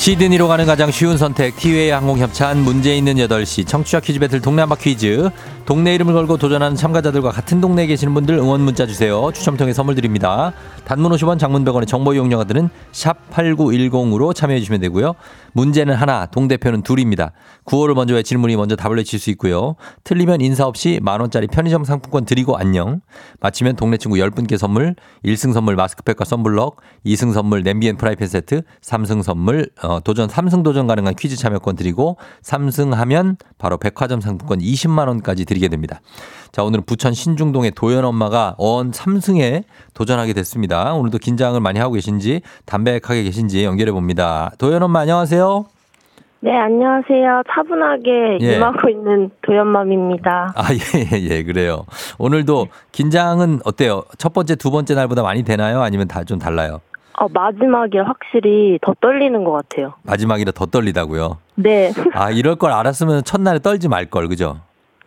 시드니로 가는 가장 쉬운 선택 티웨이 항공 협찬 문제 있는 8시. 청취자 퀴즈 배틀 한바 퀴즈 동네 이름을 걸고 도전하는 참가자들과 같은 동네에 계시는 분들 응원 문자 주세요. 추첨 통해 선물 드립니다. 단문 50원 장문 100원의 정보 이용료가들은 샵8910으로 참여해 주시면 되고요. 문제는 하나 동대표는 둘입니다. 구호를 먼저 외치는 분이 먼저 답을 외칠 수 있고요. 틀리면 인사 없이 만 원짜리 편의점 상품권 드리고 안녕. 마치면 동네 친구 10분께 선물 1승 선물 마스크팩과 썬블럭 2승 선물 냄비 and 프라이팬 세트 3승 선물 어, 도전 3승 도전 가능한 퀴즈 참여권 드리고 3승 하면 바로 백화점 상품권 20만 원까지 드리게 됩니다. 자, 오늘은 부천 신중동의 도연 엄마가 언 3승에 도전하게 됐습니다. 오늘도 긴장을 많이 하고 계신지 담백하게 계신지 연결해 봅니다. 도연 엄마 안녕하세요. 네, 안녕하세요. 차분하게 예. 임하고 있는 도연맘입니다. 아, 예, 예, 예, 그래요. 오늘도 긴장은 어때요? 첫 번째, 두 번째 날보다 많이 되나요? 아니면 다 좀 달라요? 어, 마지막에 확실히 더 떨리는 것 같아요. 마지막이라 더 떨리다고요. 네. 아, 이럴 걸 알았으면 첫날에 떨지 말 걸, 그죠?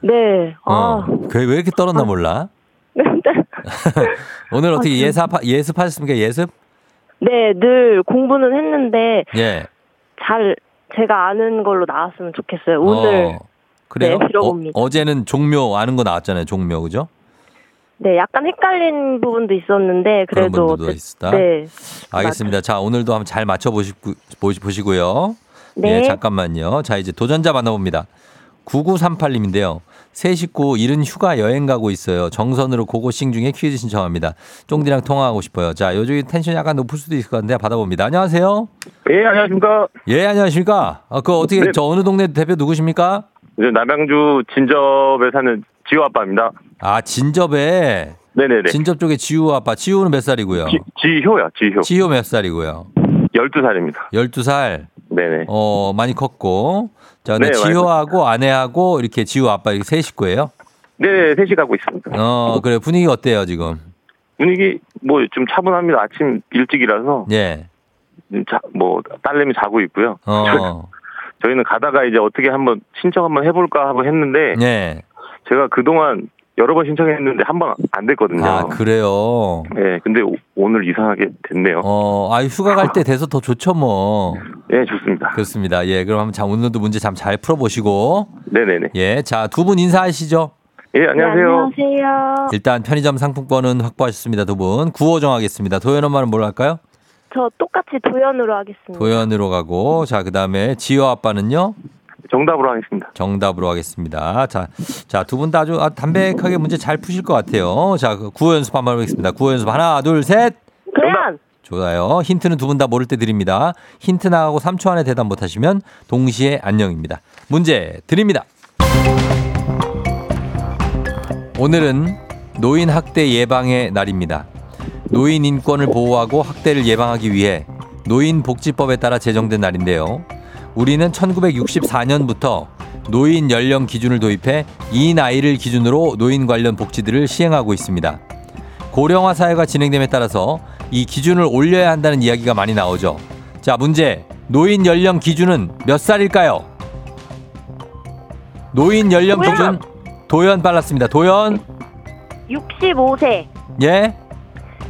네. 어. 아. 그게 왜 이렇게 떨었나 몰라? *laughs* 오늘 어떻게 예습, 예습하셨습니까? 예습? 네, 늘 공부는 했는데 예. 잘 제가 아는 걸로 나왔으면 좋겠어요. 오늘 어, 그래요? 네. 어, 제는 종묘 아는 거 나왔잖아요. 종묘, 그죠? 네, 약간 헷갈린 부분도 있었는데 그런 그래도 분들도 어쨌- 있다. 네. 알겠습니다. 자, 오늘도 한번 잘 맞춰 보시고, 보시고요. 네. 예, 잠깐만요. 자, 이제 도전자 만나봅니다. 9938님인데요. 새 식구 이른 휴가 여행 가고 있어요. 정선으로 고고싱 중에 퀴즈 신청합니다. 쫑디랑 통화하고 싶어요. 자, 요즘 텐션이 약간 높을 수도 있을 것 같은데 받아봅니다. 안녕하세요. 예, 안녕하십니까. 예, 안녕하십니까. 아, 그 어떻게 네. 저 어느 동네 대표 누구십니까? 이제 남양주 진접에 사는 지호 아빠입니다. 아, 진접에 네네네. 진접 쪽에 지우 아빠. 지우는 몇 살이고요? 지, 지효야, 지효. 지효 몇 살이고요? 12살입니다. 12살. 네네. 어, 많이 컸고. 자, 네, 지효하고 아내하고 이렇게 지효 아빠 이렇게 세 식구예요? 네, 셋이 가고 있습니다. 어, 그래. 분위기 어때요, 지금? 분위기 뭐 좀 차분합니다. 아침 일찍이라서 예. 좀 자, 뭐 딸내미 자고 있고요. 어. *laughs* 저희는 가다가 이제 어떻게 한번 신청 한번 해볼까 하고 했는데 예. 제가 그동안 여러 번 신청했는데 한 번 안 됐거든요. 아, 그래요. 네, 근데 오- 오늘 이상하게 됐네요. 어, 아이 휴가 갈 때 돼서 더 좋죠, 뭐. 네, 좋습니다. 그렇습니다. 예, 그럼 한번 자, 오늘도 문제 잠잘 풀어보시고. 네네네. 예, 자, 두 분 인사하시죠. 예, 안녕하세요. 네, 안녕하세요. 일단 편의점 상품권은 확보하셨습니다, 두 분. 구호 정하겠습니다. 도현 엄마는 뭘 할까요? 저 똑같이 도연으로 하겠습니다. 도현으로 가고, 자, 그 다음에 지효 아빠는요? 정답으로 하겠습니다. 정답으로 하겠습니다. 자, 자, 두 분 다 아주 아, 담백하게 문제 잘 푸실 것 같아요. 자, 그 구호 연습 한번 해보겠습니다. 구호 연습 하나, 둘, 셋. 도연! 좋아요. 힌트는 두 분 다 모를 때 드립니다. 힌트 나가고 3초 안에 대답 못하시면 동시에 안녕입니다. 문제 드립니다. 오늘은 노인 학대 예방의 날입니다. 노인 인권을 보호하고 학대를 예방하기 위해 노인 복지법에 따라 제정된 날인데요. 우리는 1964년부터 노인 연령 기준을 도입해 이 나이를 기준으로 노인 관련 복지들을 시행하고 있습니다. 고령화 사회가 진행됨에 따라서 이 기준을 올려야 한다는 이야기가 많이 나오죠. 자, 문제. 노인 연령 기준은 몇 살일까요? 노인 연령 도연! 기준 도연 빨랐습니다. 도연 65세. 예?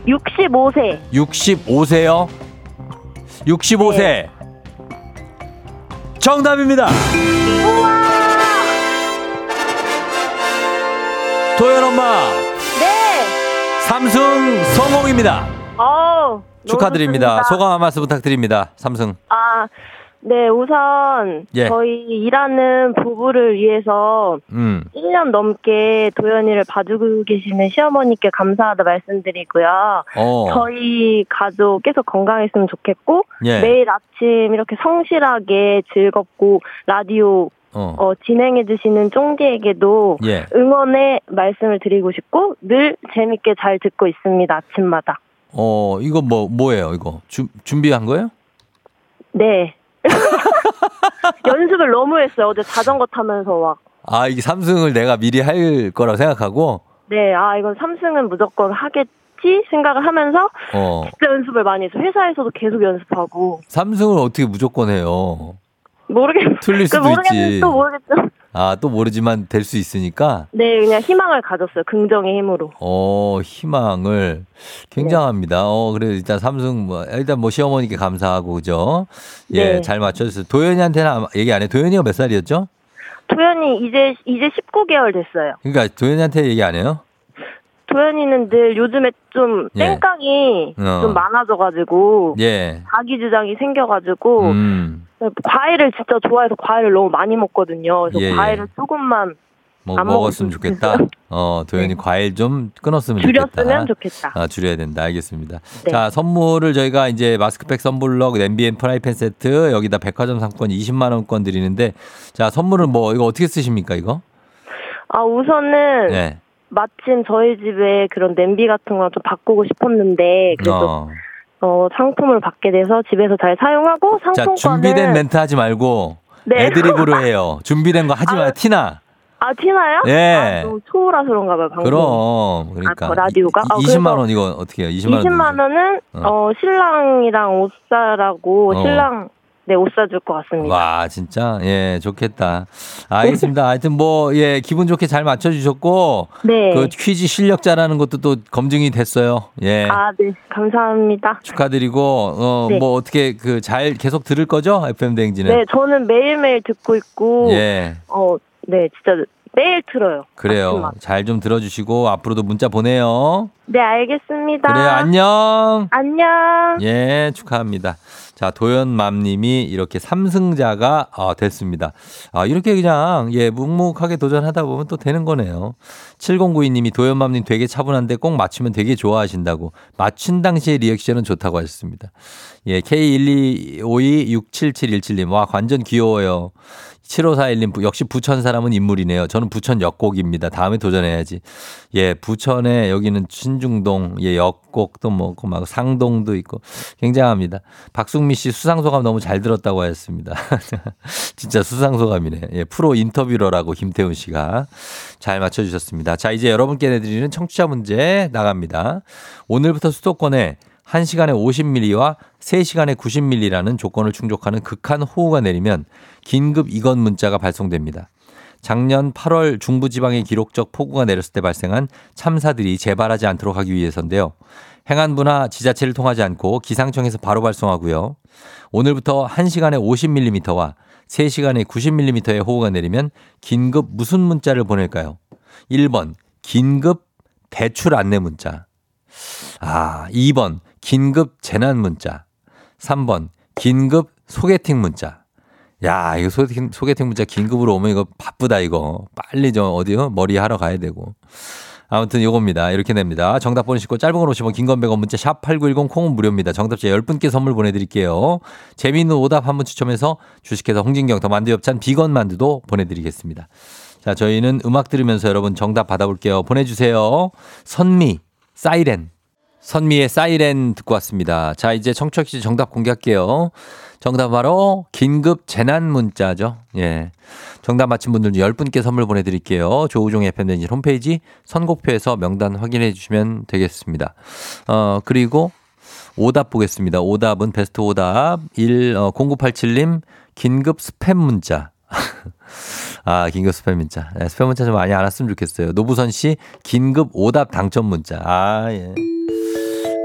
65세. 65세요. 65세. 정답입니다. 도연 엄마 네! 삼승 성공입니다. 너무 축하드립니다. 소감 한 말씀 부탁드립니다. 삼승. 아, 네, 우선 예. 저희 일하는 부부를 위해서 음. 1년 넘게 도연이를 봐주고 계시는 시어머니께 감사하다 말씀드리고요. 어. 저희 가족 계속 건강했으면 좋겠고 예. 매일 아침 이렇게 성실하게 즐겁고 라디오 어. 어, 진행해 주시는 쫑디에게도 예. 응원의 말씀을 드리고 싶고 늘 재밌게 잘 듣고 있습니다. 아침마다. 어, 이거 뭐 뭐예요, 이거? 주, 준비한 거예요? 네. *laughs* 연습을 너무 했어요. 어제 자전거 타면서 막. 아, 이게 삼승을 내가 미리 할 거라고 생각하고 네, 아, 이건 삼승은 무조건 하겠지 생각을 하면서 어. 진짜 연습을 많이 해서 회사에서도 계속 연습하고. 삼승을 어떻게 무조건 해요? 모르겠, 틀릴 수도 모르겠는데 있지. 또 모르겠죠. 아, 또 모르지만 될 수 있으니까 네, 그냥 희망을 가졌어요. 긍정의 힘으로. 어, 희망을 굉장합니다. 어, 그래 일단 삼승 뭐 일단 뭐 시어머니께 감사하고 그죠? 예, 네. 잘 맞춰 주세요. 도현이한테는 얘기 안 해. 도현이가 몇 살이었죠? 도현이 이제, 이제 19개월 됐어요. 그러니까 도현이한테 얘기 안 해요? 도현이는 늘 요즘에 좀 예. 땡깡이 어. 좀 많아져가지고 예. 자기 주장이 생겨가지고 음. 과일을 진짜 좋아해서 과일을 너무 많이 먹거든요. 그래서 예, 예. 과일을 조금만 뭐안 먹었으면 먹었으면 좋겠다. 어, 도현이 과일 좀 끊었으면 줄였으면 좋겠다. 좋겠다. 아, 줄여야 된다. 알겠습니다. 네. 자, 선물을 저희가 이제 마스크팩 선블럭, 냄비앤 프라이팬 세트, 여기다 백화점 상품권 20만 원권 드리는데 자, 선물은 뭐 이거 어떻게 쓰십니까, 이거? 아 우선은 네. 마침 저희 집에 그런 냄비 같은 거 좀 바꾸고 싶었는데 그래도 어. 어, 상품을 받게 돼서 집에서 잘 사용하고 자, 상품권은 준비된 멘트 하지 말고 네. 애드립으로 *laughs* 해요. 준비된 거 하지 아, 마요. 티나. 아 티나요? 예. 아, 초라서 그런가 봐요 방금. 그럼 그러니까 아, 그 라디오가? 이- 아, 20만 그래서 원 이거 어떻게 해요? 20만 원. 20만 원은 어. 어. 신랑이랑 옷 사라고 어. 신랑 네 옷 사줄 것 같습니다. 와, 진짜. 예, 좋겠다. 알겠습니다. *laughs* 하여튼 뭐, 예, 기분 좋게 잘 맞춰주셨고, 네. 그 퀴즈 실력자라는 것도 또 검증이 됐어요. 예. 아, 네. 감사합니다. 축하드리고, 어, 네. 뭐, 어떻게 그 잘 계속 들을 거죠? FM대행진은? 네, 저는 매일매일 듣고 있고 예. 어, 네, 진짜 매일 들어요. 그래요. 잘 좀 들어주시고, 앞으로도 문자 보내요. 네, 알겠습니다. 그래요. 안녕. 안녕. 예, 축하합니다. 자, 도연맘님이 이렇게 삼승자가 아, 됐습니다. 아, 이렇게 그냥, 예, 묵묵하게 도전하다 보면 또 되는 거네요. 7092님이 도연맘님 되게 차분한데 꼭 맞추면 되게 좋아하신다고. 맞춘 당시의 리액션은 좋다고 하셨습니다. 예, K125267717님. 와, 완전 귀여워요. 7541님, 역시 부천 사람은 인물이네요. 저는 부천 역곡입니다. 다음에 도전해야지. 예, 부천에 여기는 신중동, 예, 역곡도 뭐, 막 상동도 있고 굉장합니다. 박숙미 씨 수상소감 너무 잘 들었다고 하셨습니다. *laughs* 진짜 수상소감이네. 예, 프로 인터뷰러라고 김태훈 씨가 잘 맞춰주셨습니다. 자, 이제 여러분께 내드리는 청취자 문제 나갑니다. 오늘부터 수도권에 1시간에 50mm와 3시간에 90mm라는 조건을 충족하는 극한 호우가 내리면 긴급 이건 문자가 발송됩니다. 작년 8월 중부지방에 기록적 폭우가 내렸을 때 발생한 참사들이 재발하지 않도록 하기 위해서인데요. 행안부나 지자체를 통하지 않고 기상청에서 바로 발송하고요. 오늘부터 1시간에 50mm와 3시간에 90mm의 호우가 내리면 긴급 무슨 문자를 보낼까요? 1번 긴급 대출 안내 문자. 아, 2번 긴급 재난 문자. 3번 긴급 소개팅 문자. 야, 이거 소개팅, 소개팅 문자 긴급으로 오면 이거 바쁘다, 이거. 빨리 좀 어디요? 머리 하러 가야 되고. 아무튼 요겁니다. 이렇게 됩니다. 정답 보내시고 짧은 걸 오시면 긴건 100원 문자 샵 8910 콩은 무료입니다. 정답자 10분께 선물 보내드릴게요. 재미있는 오답 한 분 추첨해서 주식회사 홍진경 더 만두엽찬 비건 만두도 보내드리겠습니다. 자, 저희는 음악 들으면서 여러분 정답 받아볼게요. 보내주세요. 선미, 사이렌. 선미의 사이렌 듣고 왔습니다. 자, 이제 청취자 퀴즈 정답 공개할게요. 정답 바로 긴급 재난 문자죠. 예. 정답 맞힌 분들 중 10분께 선물 보내드릴게요. 조우종 FMden지 홈페이지 선곡표에서 명단 확인해 주시면 되겠습니다. 어, 그리고 오답 보겠습니다. 오답은 베스트 오답 1, 어, 0987님 긴급 스팸 문자. *laughs* 아, 긴급 스팸 문자. 네, 스팸 문자 좀 많이 알았으면 좋겠어요. 노부선 씨 긴급 오답 당첨 문자. 아, 예.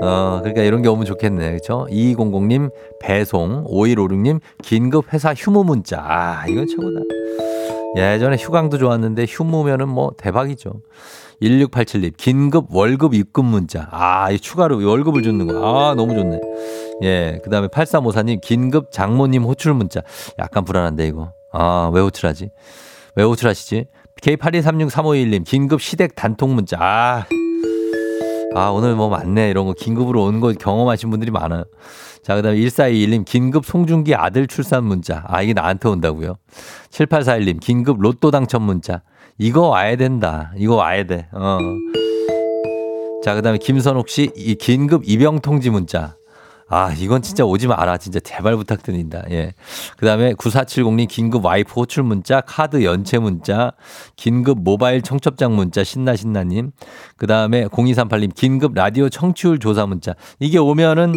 어, 그러니까 이런 게 오면 좋겠네. 그쵸? 2200님, 배송, 5156님, 긴급 회사 휴무 문자. 아, 이건 최고다. 예전에 휴강도 좋았는데 휴무면은 뭐 대박이죠. 1687님, 긴급 월급 입금 문자. 아, 이 추가로 월급을 주는 거. 아, 너무 좋네. 예. 그 다음에 8354님, 긴급 장모님 호출 문자. 약간 불안한데, 이거. 아, 왜 호출하지? 왜 호출하시지? K82363521님, 긴급 시댁 단통 문자. 아, 아, 오늘 뭐 많네. 이런 거 긴급으로 오는 거 경험하신 분들이 많아요. 자, 그 다음에 1421님, 긴급 송중기 아들 출산 문자. 아, 이게 나한테 온다고요? 7841님, 긴급 로또 당첨 문자. 이거 와야 된다. 이거 와야 돼. 어. 자, 그 다음에 김선옥 씨, 이 긴급 입영 통지 문자. 아, 이건 진짜 오지 마라. 진짜 제발 부탁드립니다. 예. 그 다음에 9470님 긴급 와이프 호출 문자, 카드 연체 문자, 긴급 모바일 청첩장 문자, 신나신나님. 그 다음에 0238님 긴급 라디오 청취율 조사 문자. 이게 오면은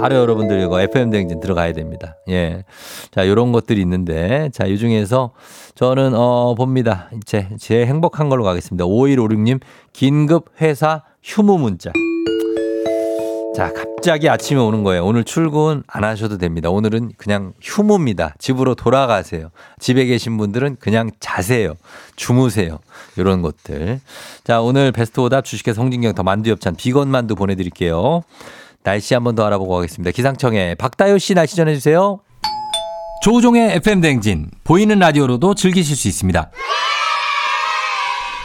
바로 여러분들 이거 FM대행진 들어가야 됩니다. 예. 자, 요런 것들이 있는데. 자, 이 중에서 저는, 어, 봅니다. 제, 제 행복한 걸로 가겠습니다. 5156님 긴급 회사 휴무 문자. 자, 갑자기 아침에 오는 거예요. 오늘 출근 안 하셔도 됩니다. 오늘은 그냥 휴무입니다. 집으로 돌아가세요. 집에 계신 분들은 그냥 자세요. 주무세요. 이런 것들. 자, 오늘 베스트 오답 주식회사 홍진경 더 만두엽찬 비건 만두 보내드릴게요. 날씨 한번 더 알아보고 가겠습니다. 기상청에 박다효 씨 날씨 전해주세요. 조종의 FM 댕진 보이는 라디오로도 즐기실 수 있습니다.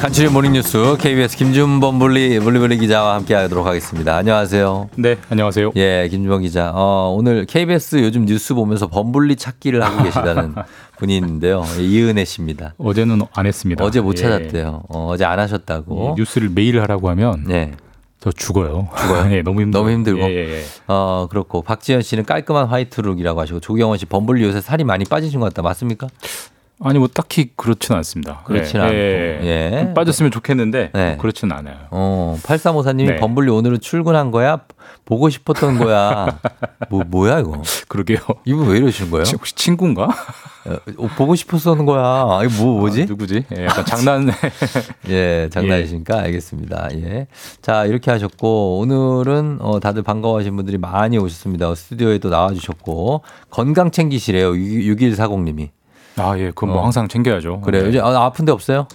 간추린 모닝뉴스 KBS 김준범 블리 블리블리 기자와 함께하도록 하겠습니다. 안녕하세요. 네, 안녕하세요. 예, 김준범 기자. 어, 오늘 KBS 요즘 뉴스 보면서 범블리 찾기를 하고 계시다는 *laughs* 분이 있는데요. 예, 이은혜 씨입니다. 어제는 안 했습니다. 어제 못 예. 찾았대요. 어, 어제 안 하셨다고. 예, 뉴스를 매일 하라고 하면 네. 저 죽어요. 죽어요? 네, *laughs* 너무 힘들어. 너무 힘들고. 예, 예, 예. 어, 그렇고. 박지현 씨는 깔끔한 화이트룩이라고 하시고 조경원 씨 범블리 요새 살이 많이 빠지신 것 같다. 맞습니까? 아니 뭐 딱히 그렇지는 않습니다. 그렇진 예, 않고. 예, 예. 좀 빠졌으면 좋겠는데 네. 뭐 그렇지는 않아요. 어, 8354님이 네. 범블리 오늘은 출근한 거야? 보고 싶었던 거야. 뭐, 뭐야, 이거? 그러게요. 이분 왜 이러시는 거예요? 혹시 친구인가? 어, 보고 싶었던 거야. 아, 이거 뭐, 뭐지? 아, 누구지? 예, 약간 장난. *laughs* 예, 장난이시니까 알겠습니다. 예. 자, 이렇게 하셨고, 오늘은 어, 다들 반가워하신 분들이 많이 오셨습니다. 스튜디오에 또 나와주셨고, 건강 챙기시래요. 6140님이. 아 예, 그건 뭐 어. 항상 챙겨야죠. 그래요. 네. 요즘 아, 아픈 데 없어요?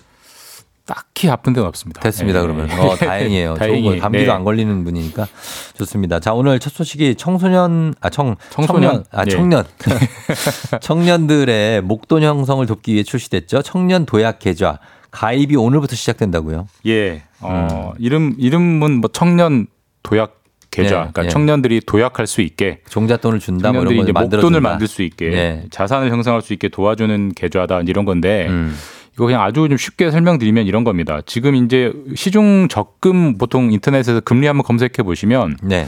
딱히 아픈 데는 없습니다. 됐습니다. 예. 그러면 *laughs* 어, 다행이에요. 다행히, 감기도 네. 안 걸리는 분이니까 좋습니다. 자 오늘 첫 소식이 청소년 아청 청소년? 아 예. 청년 *laughs* *laughs* 청년들의 목돈 형성을 돕기 위해 출시됐죠. 청년 도약 계좌 가입이 오늘부터 시작된다고요. 예. 어, 이름 이름은 뭐 청년 도약 계좌. 네, 그러니까 예. 청년들이 도약할 수 있게 종잣돈을 준다. 뭐 청년들이 이런 이제 목돈을. 만들 수 있게 네. 자산을 형성할 수 있게 도와주는 계좌다 이런 건데 음. 이거 그냥 아주 좀 쉽게 설명드리면 이런 겁니다. 지금 이제 시중 적금 보통 인터넷에서 금리 한번 검색해 보시면 네.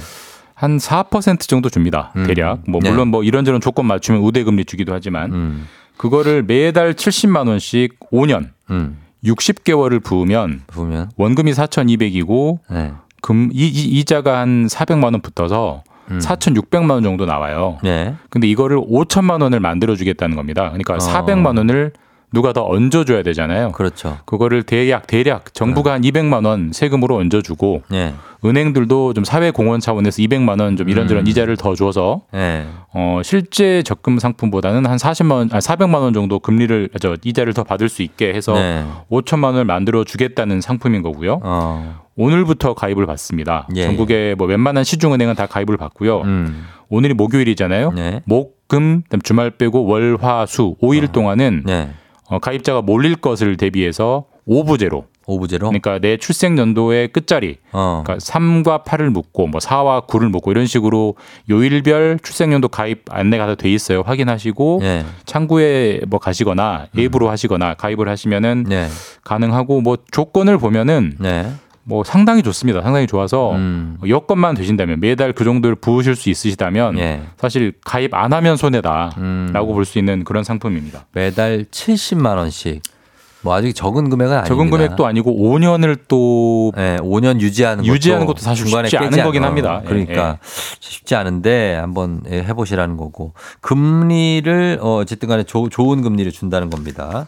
한4% 정도 줍니다. 음. 대략. 뭐 네. 물론 뭐 이런저런 조건 맞추면 우대 금리 주기도 하지만 음. 그거를 매달 70만 원씩 5년 음. 60개월을 부으면 보면 원금이 4,200이고 네. 금 이, 이, 이자가 한 400만 원 붙어서 음. 4,600만 원 정도 나와요. 네. 근데 이거를 5천만 원을 만들어 주겠다는 겁니다. 그러니까 어. 400만 원을 누가 더 얹어 줘야 되잖아요. 그렇죠. 그거를 대략 대략 정부가 한 200만 원 세금으로 얹어 주고 네. 은행들도 좀 사회 공헌 차원에서 200만 원 좀 이런저런 음. 이자를 더 줘서 네. 어 실제 적금 상품보다는 한 40만 원, 아 400만 원 정도 금리를 저 이자를 더 받을 수 있게 해서 네. 5천만 원을 만들어 주겠다는 상품인 거고요. 어. 오늘부터 가입을 받습니다. 예. 전국의 뭐 웬만한 시중은행은 다 가입을 받고요. 음. 오늘이 목요일이잖아요. 네. 목, 금, 주말 빼고 월, 화, 수 5일 동안은 네. 어, 가입자가 몰릴 것을 대비해서 오부제로 오부제로. 그러니까 내 출생 연도의 끝자리 어. 그러니까 3과 8을 묻고 뭐 4와 9를 묻고 이런 식으로 요일별 출생 연도 가입 안내가 다 돼 있어요. 확인하시고 네. 창구에 뭐 가시거나 앱으로 하시거나 가입을 하시면은 네. 가능하고 뭐 조건을 보면은 네. 뭐 상당히 좋습니다. 상당히 좋아서 음. 여건만 되신다면 매달 그 정도를 부으실 수 있으시다면 예. 사실 가입 안 하면 손해다라고 음. 볼수 있는 그런 상품입니다. 매달 70만 원씩. 뭐 아직 적은 금액은 아닙니다. 적은 금액도 아니고 5년을 또 네, 5년 유지하는 것도 유지하는 것도 사실 중간에 쉽지 않은 거긴 않- 합니다. 어, 예, 그러니까 쉽지 않은데 한번 예, 해보시라는 거고 금리를 어, 어쨌든 간에 조- 좋은 금리를 준다는 겁니다.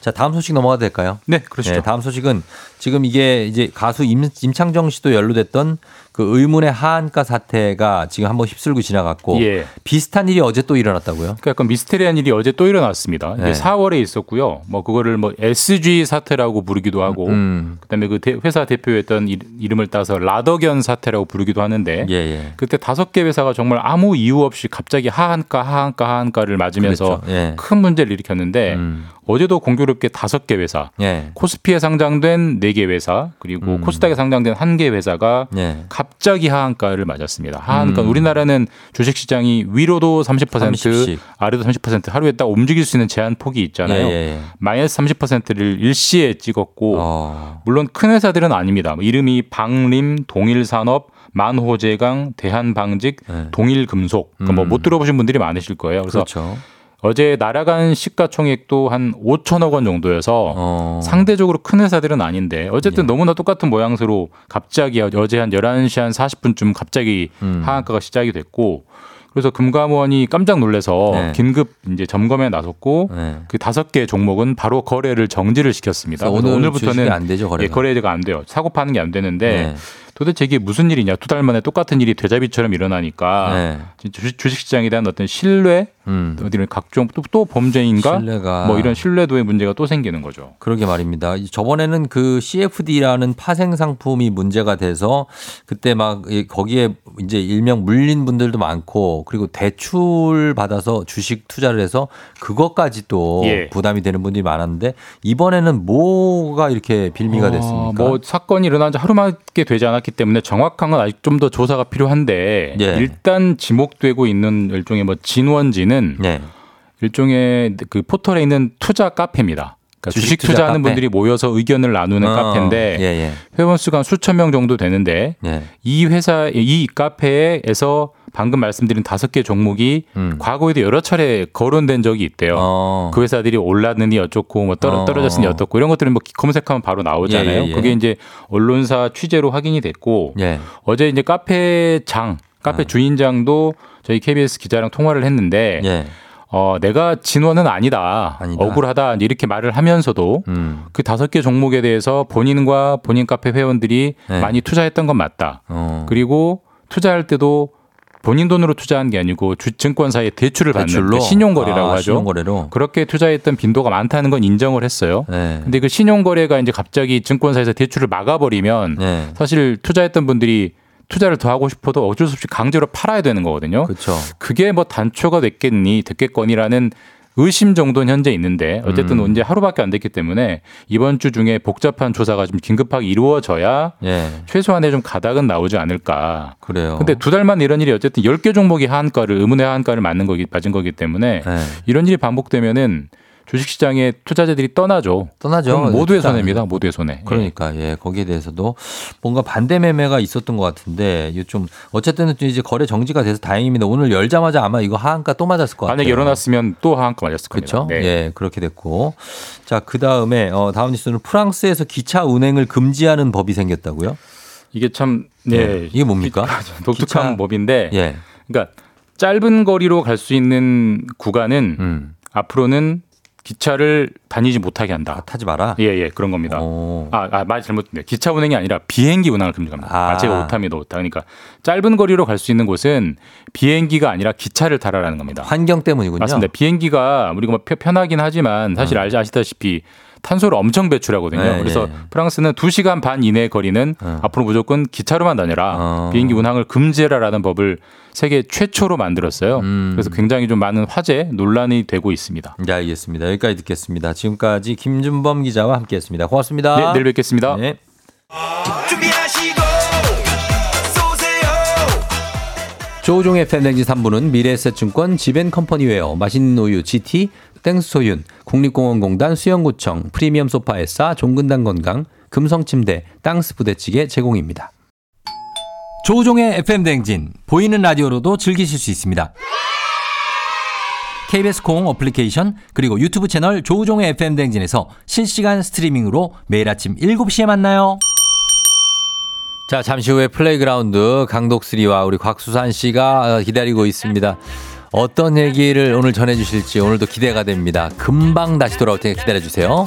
자 다음 소식 넘어가도 될까요? 네, 그러시죠. 네, 다음 소식은 지금 이게 이제 가수 임, 임창정 씨도 연루됐던 그 의문의 하한가 사태가 지금 한번 휩쓸고 지나갔고 예. 비슷한 일이 어제 또 일어났다고요? 그러니까 약간 미스테리한 일이 어제 또 일어났습니다. 네. 4월에 있었고요. 뭐 그거를 뭐 SG 사태라고 부르기도 하고 음. 그다음에 그 대- 회사 대표였던 이- 이름을 따서 라더견 사태라고 부르기도 하는데 예, 예. 그때 다섯 개 회사가 정말 아무 이유 없이 갑자기 하한가 하한가 하한가를 맞으면서 그랬죠. 예. 큰 문제를 일으켰는데 음. 어제도 공교롭게 다섯 개 회사 예. 코스피에 상장된 네 개 회사 그리고 음. 코스닥에 상장된 한 개 회사가 예. 갑자기 하한가를 맞았습니다. 하한가 음. 우리나라는 주식 시장이 위로도 30%, 30씩. 아래도 30% 하루에 딱 움직일 수 있는 제한 폭이 있잖아요. 예, 예, 예. 마이너스 30%를 일시에 찍었고 어. 물론 큰 회사들은 아닙니다. 뭐 이름이 방림, 동일산업, 만호제강, 대한방직, 네. 동일금속. 그러니까 뭐 음. 못 들어보신 분들이 많으실 거예요. 그래서 그렇죠. 어제 날아간 시가총액도 한 5천억 원 정도여서 어. 상대적으로 큰 회사들은 아닌데 어쨌든 예. 너무나 똑같은 모양새로 갑자기 어제 한 11시 한 40분쯤 갑자기 음. 하한가가 시작이 됐고 그래서 금감원이 깜짝 놀라서 네. 긴급 이제 점검에 나섰고 네. 그 다섯 개 종목은 바로 거래를 정지를 시켰습니다. 오늘 오늘부터는 안 되죠, 거래가. 예, 거래가 안 돼요. 사고 파는 게 안 되는데 네. 도대체 이게 무슨 일이냐? 두 달 만에 똑같은 일이 되자비처럼 일어나니까 네. 진짜 주식, 시장에 대한 어떤 신뢰, 음. 어디는 각종 또, 또 범죄인가? 신뢰가 뭐 이런 신뢰도의 문제가 또 생기는 거죠. 그러게 말입니다. 이 저번에는 그 CFD라는 파생 상품이 문제가 돼서 그때 막 이- 거기에 이제 일명 물린 분들도 많고 그리고 대출 받아서 주식 투자를 해서 그것까지 또 예. 부담이 되는 분들이 많았는데 이번에는 뭐가 이렇게 빌미가 어, 됐습니까? 뭐 사건이 일어난 지 하루밖에 되지 않았기 때문에 정확한 건 아직 좀 더 조사가 필요한데 예. 일단 지목되고 있는 일종의 뭐 진원지는 네. 일종의 그 포털에 있는 투자 카페입니다. 그러니까 주식 주식, 투자 투자 하는 카페. 분들이 모여서 의견을 나누는 어, 카페인데 예, 예. 회원 수가 한 수천 명 정도 되는데 예. 이 회사 이 카페에서 방금 말씀드린 다섯 개 종목이 음. 과거에도 여러 차례 거론된 적이 있대요. 어. 그 회사들이 올랐느니 어쩌고 뭐 떨어, 어. 떨어졌으니 어 떻고 이런 것들은 뭐 검색하면 바로 나오잖아요. 예, 예, 예. 그게 이제 언론사 취재로 확인이 됐고 예. 어제 이제 카페장 카페 아. 주인장도 저희 KBS 기자랑 통화를 했는데 예. 어, 내가 진원은 아니다. 아니다. 억울하다. 이렇게 말을 하면서도 음. 그 다섯 개 종목에 대해서 본인과 본인 카페 회원들이 네. 많이 투자했던 건 맞다. 어. 그리고 투자할 때도 본인 돈으로 투자한 게 아니고 주, 증권사에 대출을 받는 대출로? 그 신용거래라고 아, 하죠. 신용거래로. 그렇게 투자했던 빈도가 많다는 건 인정을 했어요. 네. 근데 그 신용거래가 이제 갑자기 증권사에서 대출을 막아버리면 네. 사실 투자했던 분들이 투자를 더 하고 싶어도 어쩔 수 없이 강제로 팔아야 되는 거거든요. 그렇죠. 그게 뭐 단초가 됐겠니, 됐겠거니라는 의심 정도는 현재 있는데 어쨌든 음. 이제 하루밖에 안 됐기 때문에 이번 주 중에 복잡한 조사가 좀 긴급하게 이루어져야 예. 최소한의 좀 가닥은 나오지 않을까. 그래요. 근데 두 달 만에 이런 일이 어쨌든 10개 종목이 하한가를 의문의 하한가를 맞는 거기 맞은 거기 때문에 네. 이런 일이 반복되면은 주식시장에 투자자들이 떠나죠. 떠나죠. 모두의 손해입니다. 모두의 손해. 그러니까 예 거기에 대해서도 뭔가 반대 매매가 있었던 것 같은데 좀 어쨌든 이제 거래 정지가 돼서 다행입니다. 오늘 열자마자 아마 이거 하한가 또 맞았을 것 같아요. 만약에 열어놨으면 또 하한가 맞았을 그렇죠. 겁니다. 네. 예 그렇게 됐고 자그 다음에 어, 다음 뉴스는 프랑스에서 기차 운행을 금지하는 법이 생겼다고요? 이게 참 예. 네. 이게 뭡니까? 독특한 기차- 법인데 예. 그러니까 짧은 거리로 갈 수 있는 구간은 음. 앞으로는 기차를 다니지 못하게 한다. 아, 타지 마라. 예, 예, 그런 겁니다. 오. 아, 아, 말 잘못했네. 기차 운행이 아니라 비행기 운항을 금지합니다. 아. 아, 제가 오타입니다, 오타. 그러니까 짧은 거리로 갈 수 있는 곳은 비행기가 아니라 기차를 타라라는 겁니다. 환경 때문이군요. 맞습니다. 비행기가 우리가 뭐 편- 편하긴 하지만 사실 알지 아시다시피 탄소를 엄청 배출하거든요. 네, 그래서 네. 프랑스는 2시간 반 이내 거리는 어. 앞으로 무조건 기차로만 다녀라. 어. 비행기 운항을 금지해라라는 법을 세계 최초로 만들었어요. 음. 그래서 굉장히 좀 많은 화제, 논란이 되고 있습니다. 네, 알겠습니다. 여기까지 듣겠습니다. 지금까지 김준범 기자와 함께했습니다. 고맙습니다. 네, 내일 뵙겠습니다. 네. 조우종의 팬댕지 3부는 미래에셋증권 지벤컴퍼니웨어 맛있는 우유 GT 땡스소윤 국립공원공단 수영구청 프리미엄 소파에싸 종근당 건강 금성침대 땅스 부대찌개 제공입니다. 조우종의 FM댕진 보이는 라디오로도 즐기실 수 있습니다. KBS 콩 어플리케이션 그리고 유튜브 채널 조우종의 FM댕진에서 실시간 스트리밍으로 매일 아침 7시에 만나요. 자, 잠시 후에 플레이그라운드 강독스리와 우리 곽수산 씨가 어, 기다리고 있습니다. 어떤 얘기를 오늘 전해 주실지 오늘도 기대가 됩니다. 금방 다시 돌아올 테니까 기다려 주세요.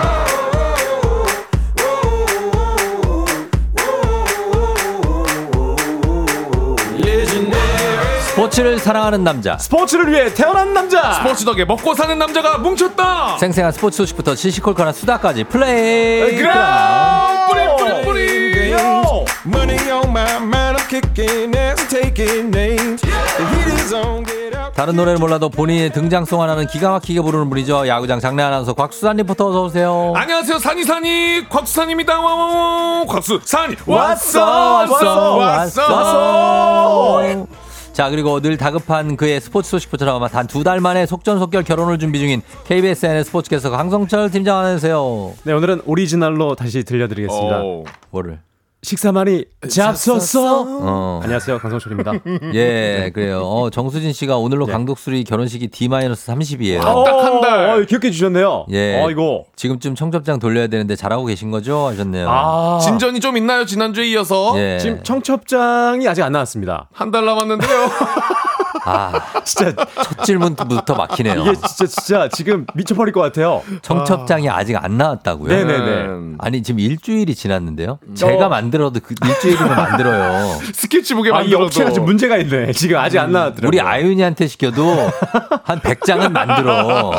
스포츠를 사랑하는 남자. 스포츠를 위해 태어난 남자. 스포츠 덕에 먹고 사는 남자가 뭉쳤다. 생생한 스포츠 소식부터 시시콜콜한 수다까지 플레이. 뿌리 뿌리 뿌리. Get out. 다른 노래를 몰라도 본인의 등장송 하나는 기가 막히게 부르는 분이죠. 야구장 장내 아나운서 곽수산 리포터 어서 오세요. 안녕하세요 산이 산이 곽수산입니다. 와와와 곽수산이 왔어, 왔어, 왔어, 왔어. 자 그리고 늘 다급한 그의 스포츠 소식부터 단 두 달 만에 속전속결 결혼을 준비 중인 KBSN의 스포츠캐스터 강성철 팀장 안녕하세요. 네 오늘은 오리지널로 다시 들려드리겠습니다. 오. 뭐를? 식사 많이 잡쉈어. 어. 안녕하세요 강성철입니다. *laughs* 예, 그래요. 어, 정수진 씨가 오늘로 네. 강독수리 결혼식이 D-30이에요. 아, 딱한 달. 어, 기억해 주셨네요. 예. 어 이거. 지금쯤 청첩장 돌려야 되는데 잘하고 계신 거죠? 하셨네요. 아 진전이 좀 있나요 지난주에 이어서 예. 지금 청첩장이 아직 안 나왔습니다. 한 달 남았는데요. *laughs* 아, 진짜 첫 질문부터 막히네요. 이게 진짜 진짜 지금 미쳐버릴 것 같아요. 청첩장이 아 직 안 나왔다고요? 네네네. 아니 지금 일주일이 지났는데요. 제가 만들어도 그 일주일이면 만들어요. *laughs* 스케치북에 아, 이 만들어도. 업체가 지금 문제가 있네. 지금 아직 안 나왔더라고요. 우리 아윤이한테 시켜도 한 100장은 만들어.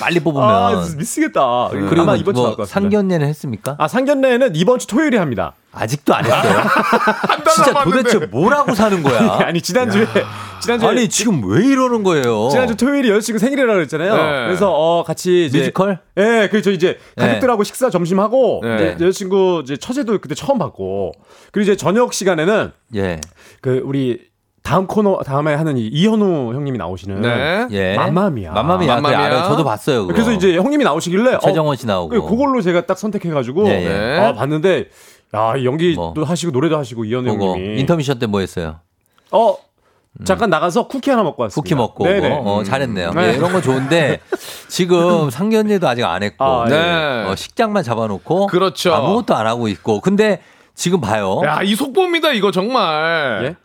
빨리 뽑으면. 아, 미치겠다. 그리고 아마 이번 주뭐 나올 것 같습니다. 상견례는 했습니까? 아 상견례는 이번 주 토요일에 합니다. 아직도 안 했어요. 한달 진짜 남았는데. 도대체 뭐라고 사는 거야? *laughs* 아니 지난주에 지난주에 아니 지금 왜 이러는 거예요? 지난주 토요일이 여자친구 생일이라고 그랬잖아요. 네. 그래서 어 같이 이제 뮤지컬? 예, 그래서 이제 네. 가족들하고 식사 점심 하고 네. 이제 여자친구 이제 처제도 그때 처음 봤고 그리고 이제 저녁 시간에는 예. 그 우리 다음 코너 다음에 하는 이 이현우 형님이 나오시는 네. 예. 맘마미아. 맘마미아. 그래, 맘마미아. 알아요. 저도 봤어요. 그거. 그래서 이제 형님이 나오시길래 최정원 씨 나오고. 어, 그걸로 제가 딱 선택해 가지고 예, 예. 네. 아 봤는데 야 연기도 뭐. 하시고 노래도 하시고 이현우 형님이 인터미션 때 뭐 했어요? 어 잠깐 나가서 쿠키 하나 먹고 왔습니다. 쿠키 먹고. 오고. 어, 잘했네요. 네. 예, 이런 건 좋은데 지금 상견례도 아직 안 했고 아, 네. 어, 식장만 잡아놓고 그렇죠. 아무것도 안 하고 있고 근데 지금 봐요 야, 이 속보입니다, 이거 정말. 예?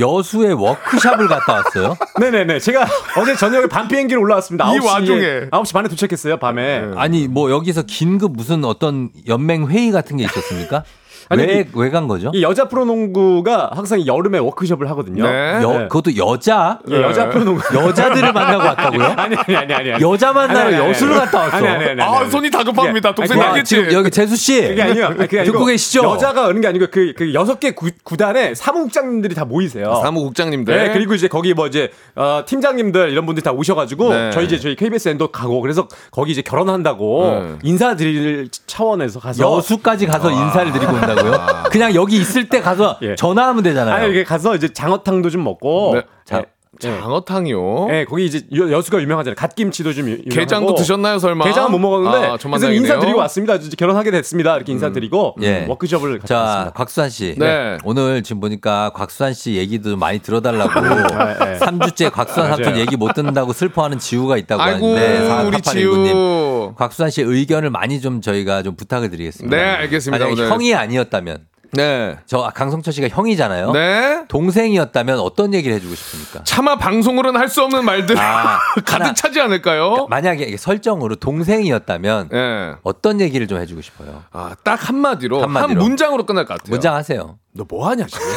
여수에 워크샵을 갔다 왔어요. *laughs* 네네네. 제가 어제 저녁에 밤 비행기로 올라왔습니다. 이 9시에, 와중에. 9시 반에 도착했어요, 밤에. 아니 뭐 여기서 긴급 무슨 어떤 연맹 회의 같은 게 있었습니까? 아니, 왜왜간 거죠? 이 여자 프로농구가 항상 여름에 워크숍을 하거든요. 네. 여, 네. 그것도 여자 예, 여자 프로농구. 여자들을 만나고 왔다고요? *laughs* 아니, 아니, 아니, 아니. 여자 만나러 여수를. 갔다 왔어. 아니, 아니, 아니, 아니, 아. 손이 다급합니다. 동생 알겠지? 여기 재수 씨 그게 아니요. 아니, *laughs* 그게 듣고 계시죠? 여자가 오는 게 아니고 그, 그 여섯 개 구, 구단에 사무국장님들이 다 모이세요. 사무국장님들. 네, 그리고 이제 거기 뭐 이제 어, 팀장님들 이런 분들이 다 오셔가지고 네. 저희 이제 저희 KBS 엔도 가고 그래서 거기 이제 결혼한다고 네. 인사드릴 차원에서 가서 여수까지 가서 인사를 드리고 온다고 요? 그냥 여기 있을 때 가서 예. 전화하면 되잖아요. 아니 이렇게 가서 이제 장어탕도 좀 먹고 네. 자, 장어탕이요. 네, 거기 이제 여, 여수가 유명하잖아요. 갓김치도 좀 유- 유명하고. 게장도 드셨나요, 설마? 게장은 못 먹었는데 아, 그래서. 인사드리고 왔습니다. 이제 결혼하게 됐습니다. 이렇게 인사드리고 예. 워크숍을 같이 자, 왔습니다. 곽수산 씨. 네. 오늘 지금 보니까 곽수산 씨 얘기도 좀 많이 들어달라고 네. 3주째 곽수산 삼촌 맞아요. 얘기 못 듣는다고 슬퍼하는 지우가 있다고 아이고, 하는데 우리 4889님. 지우. 곽수산 씨의 의견을 많이 좀 저희가 좀 부탁을 드리겠습니다. 네, 알겠습니다, 만약에 오늘. 형이 아니었다면 네. 저 강성철 씨가 형이잖아요. 네. 동생이었다면 어떤 얘기를 해주고 싶습니까? 차마 방송으로는 할 수 없는 말들 아, *laughs* 가득 하나. 차지 않을까요? 만약에 이게 설정으로 동생이었다면 예. 어떤 얘기를 좀 해주고 싶어요? 아, 딱 한마디로, 한마디로. 한 문장으로 끝날 것 같아요. 문장 하세요. 너 뭐 하냐, 지금? *laughs*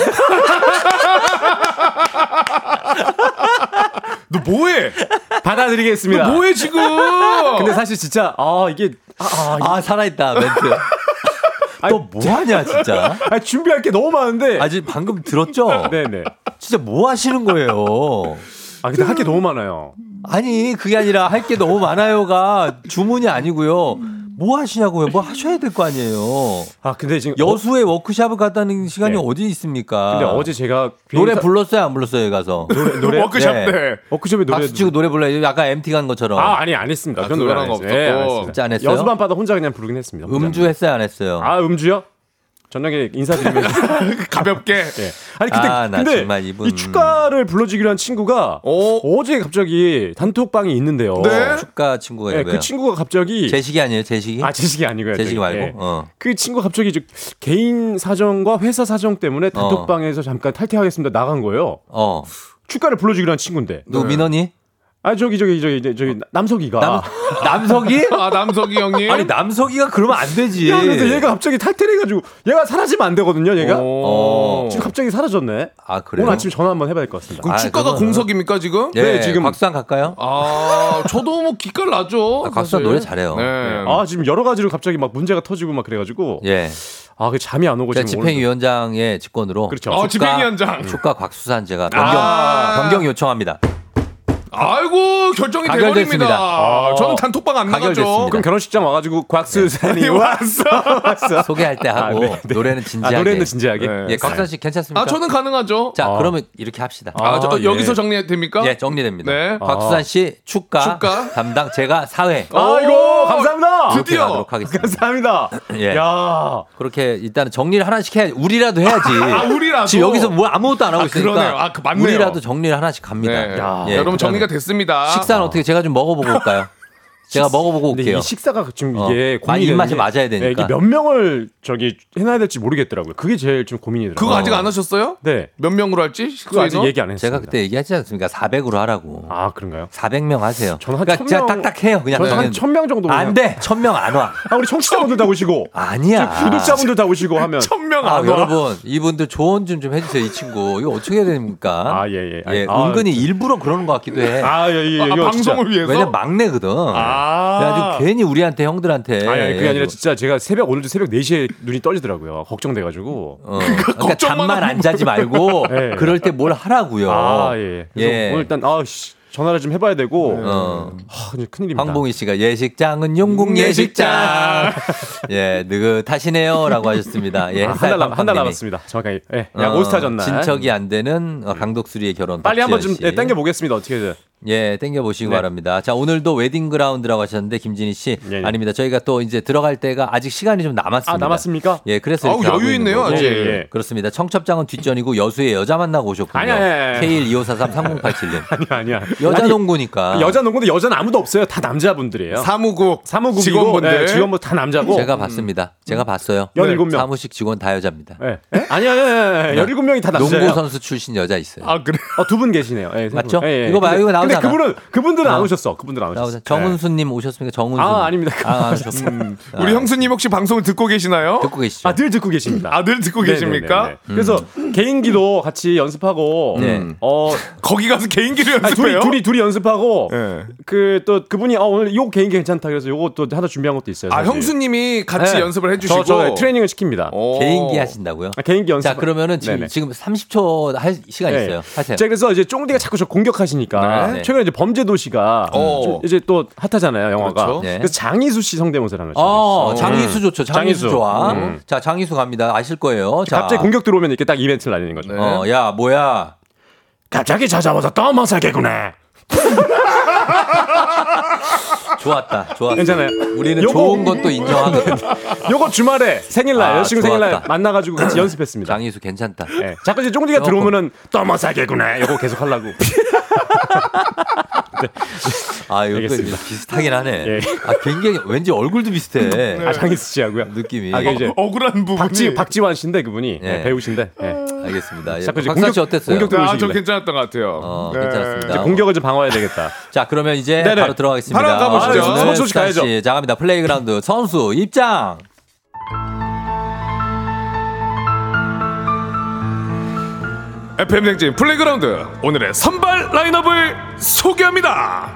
너 뭐해? 받아드리겠습니다. 너 뭐해, 지금? *laughs* 근데 사실 진짜 아 이게 아, 아, 이게- 아 살아있다 멘트. 너 뭐하냐 진짜? 아, 준비할 게 너무 많은데. 아직 방금 들었죠? *laughs* 네네. 진짜 뭐 하시는 거예요? 아 근데 할 게 너무 많아요. 아니 그게 아니라 할 게 너무 많아요가 주문이 아니고요. 뭐 하시냐고요? 뭐 하셔야 될 거 아니에요. 아 근데 지금 여수에 워크샵을 갔다는 시간이 네. 어디 있습니까? 근데 어제 제가 노래 비행사- 불렀어요 안 불렀어요 여기 가서? 노래 노래 워크샵 네. 때. 워크숍에 노래 박수 치고 노래 불러요. 아까 MT 간 것처럼. 아 아니 안 했습니다. 아, 노래 했어요. 예, 안 없었고. 했습니다. 진짜 안 했어요? 여수밤 바다 혼자 그냥 부르긴 했습니다. 혼자. 음주 했어요 안 했어요? 아 음주요? 저녁에 인사드리면서 *laughs* 가볍게. 예. 아니 근데 아, 나 근데 정말 이분- 이 축가를 불러주기로 한 친구가 오. 어제 갑자기 단톡방이 있는데요. 네. 축가 친구가 예, 왜요? 그 친구가 갑자기 제식이 아니에요 제식이? 아 제식이 아니고요. 제식이 저기. 말고. 예. 어. 그 친구 갑자기 개인 사정과 회사 사정 때문에 단톡방에서 잠깐 탈퇴하겠습니다 나간 거예요. 어. 축가를 불러주기로 한 친구인데. 누구 민원이? 아 저기 저기 저기 저기, 저기 남석이가. 남 남석이? *laughs* 아, 남석이 형님. 아니 남석이가 그러면 안 되지. 야, 그래서 얘가 갑자기 탈퇴를 해가지고 얘가 사라지면 안 되거든요. 얘가 오. 지금 갑자기 사라졌네. 아 그래요? 오늘 아침 전화 한번 해봐야 될 것 같습니다. 그럼 아, 축가가 그거는- 공석입니까, 지금? 예, 네, 지금- 곽수산 갈까요? 아, 저도 뭐 기깔 나죠. 아, 곽수산 사실. 노래 잘해요. 네. 아 지금 여러 가지로 갑자기 막 문제가 터지고 막 그래가지고 예. 아 그 잠이 안 오고 지금 집행위원장의 직권으로 그렇죠. 어, 집행위원장. 축가 곽수산 제가 변경 아. 변경 요청합니다. 아이고, 결정이. 돼버립니다. 아. 저는 단톡방 안 나가죠. 그럼 결혼식장 와가지고 곽수산이 왔어 왔어. *laughs* 소개할 때 하고 아, 네, 네. 노래는 아 진지하게. 노래는 진지하게. 네. 예, 곽수산 씨 괜찮습니까? 아, 저는 가능하죠. 자, 아. 그러면 이렇게 합시다. 아, 저, 아, 예. 여기서 정리 됩니까? 예, 정리됩니다. 네. 곽수산 씨 축가, 축가. 담당 제가 사회. 아이고 오, 감사합니다. 드디어. 감사합니다. 예. 야. 그렇게 일단은 정리를 하나씩 해야지. 우리라도 해야지. 아, 우리라도. 지금 여기서 뭐 아무것도 안 하고 아, 있으니까. 그러네요. 아, 그 맞네요. 우리라도 정리를 하나씩 갑니다. 네. 야. 예, 여러분 일단 은 정리가 됐습니다. 식사는 어떻게 제가 좀 먹어보고 올까요? *laughs* 제가 먹어보고 올게요. 이 식사가 지금 어. 이게 아, 고민이 입맛에 맞아야 되니까. 네, 이게 몇 명을 저기 해놔야 될지 모르겠더라고요. 그게 제일 좀 고민이더라고요. 그거 아직 안 하셨어요? 네. 몇 명으로 할지? 그거 아직 식사에서? 얘기 안 했어요. 제가 그때 얘기하지 않습니까? 400으로 하라고. 아 그런가요? 400명 하세요. 저는 한 그러니까 1000명 그냥 딱딱해요. 그냥 저는 한 그냥. 1000명 정도 안 돼. 1000명 안 와. 아 우리 청취자분들 다 오시고 아니야. 구독자분들 다 오시고 하면 천명 아, 안 와. 여러분, 이분들 조언 좀 좀 해주세요, 이 친구. 이거 어떻게 해야 됩니까? 아, 예, 예. 예, 아, 은근히 일부러 그러는 것 같기도 해. 아, 예, 예, 아. 방송을 위해서? 왜냐면 막내거든. 아. 그래가지고 괜히 우리한테, 형들한테. 아니, 아니 그게 아니라. 진짜 제가 새벽 오늘도 새벽 4시에 눈이 떨리더라고요. 걱정돼가지고. 어, *laughs* 그러니까 걱정만 잠만 안 자지 말고 *laughs* 네. 그럴 때 뭘 하라고요. 아, 예. 그래서 예. 오늘 일단 아, 씨, 전화를 좀 해봐야 되고. 어. 하, 이제 큰일입니다. 황봉희 씨가 예식장은 용궁 예식장. *laughs* 예, 느긋하시네요라고 하셨습니다. 예, 아, 한달 남, 한달. 남았습니다. 정확하게. 예. 약 어, 올스타 전날. 친척이 안 되는 어, 강독수리의 결혼. 빨리 한번 좀 씨. 예, 땡겨 보겠습니다. 어떻게든. 예, 땡겨 보시기 네. 바랍니다. 자, 오늘도 웨딩 그라운드라고 하셨는데 김진희 씨 예, 예. 아닙니다. 저희가 또 이제 들어갈 때가 아직 시간이 좀 남았습니다. 아, 남았습니까? 예, 그래서 아우, 여유 있네요. 아직. 예, 예. 그렇습니다. 청첩장은 뒷전이고 여수에 여자 만나고 오셨군요. 아니야, 아니야, 아니야. K125433087님. *laughs* 아니야, 아니야. 여자 아니, 농구니까. 여자 농구인데 여자는 아무도 없어요. 다 남자분들이에요. 사무국 사무국 직원분들. 직원분 다 남자고. 제가 봤습니다. 제가 봤어요. 음. 17명. 사무식 직원 다 여자입니다. 예. 예? 아니야, 아니야, 아니야. 17명이 다 남자예요. 농구 선수 출신 여자 있어요. 아 그래. 어, 두 분 계시네요. 예. 맞죠? 예, 예. 이거 이거 나오잖아. 근데 그분은 그분들은 안 어. 오셨어. 그분들은 안 오셨어. 나오자. 정은수님 오셨습니까? 정은수. 아, 아닙니다. 아, 안 오셨어요. 우리 형수님 혹시 방송을 듣고 계시나요? 듣고 계시죠? 아, 늘 듣고 계십니다. 아, 늘 듣고 계십니까? 네네네네. 그래서 개인기도 같이 연습하고 네. 어 거기 가서 개인기를 아니, 둘이 연습해요? 둘이 둘이 연습하고 예. 그또 그분이 어 오늘 요 개인기 괜찮다 그래서 요거 또 하나 준비한 것도 있어요. 아 사실. 형수님이 같이 네. 연습을 해주시고 저, 저 트레이닝을 시킵니다. 오. 개인기 하신다고요? 아, 개인기 연습. 자, 그러면은 지금, 네네. 지금 30초 할 시간 네. 있어요. 하세요. 제가 그래서 이제 쫑디가 자꾸 저 공격하시니까 네. 최근에 이제 범죄 도시가 어. 좀 이제 또 핫하잖아요 영화가. 그렇죠. 네. 그래서 장희수 씨 성대모사를 하는 어, 거죠. 장희수 좋죠. 장희수, 장희수. 좋아. 음. 자, 장희수 갑니다. 아실 거예요. 자. 갑자기 공격 들어오면 이렇게 딱 이벤트를 날리는 거죠. 어, 야, 뭐야. 갑자기 찾아와서 떠먹사겠구나. 좋았다. 좋았어. 괜찮아요. 우리는 요거- 좋은 건또 인정하거든. 요거 주말에 생일날 아, 여자친구 생일날 좋았다. 만나가지고 같이 연습했습니다. 장희수 괜찮다. 예. 자꾸 이제 쫑디가. 들어오면은 떠먹사겠구나. 요거 계속 하려고. *laughs* 아, 이거. 비슷하긴 하네. 예. 아, 굉장히 왠지 얼굴도 비슷해. 아 장희수 씨하고요. 느낌이. 아, 그 이제 억울한 부분이 박지 박지환 씨인데 그분이 예. 예, 배우신데. 예. 알겠습니다. 예. 박사 씨 공격- 어땠어요? 공격 아, 저 들어오시길래. 괜찮았던 것 같아요. 어, 네. 괜찮습니다. 이제 공격을 좀 방어해야 되겠다. *laughs* 자, 그러면 이제 네네. 바로 들어가겠습니다. 바로 가보시죠. 아, 선수 소식 수찬 가야죠. 씨. 자, 갑니다. 플레이그라운드 선수 입장. FM 댕진 플레이그라운드. 오늘의 선발 라인업을 소개합니다.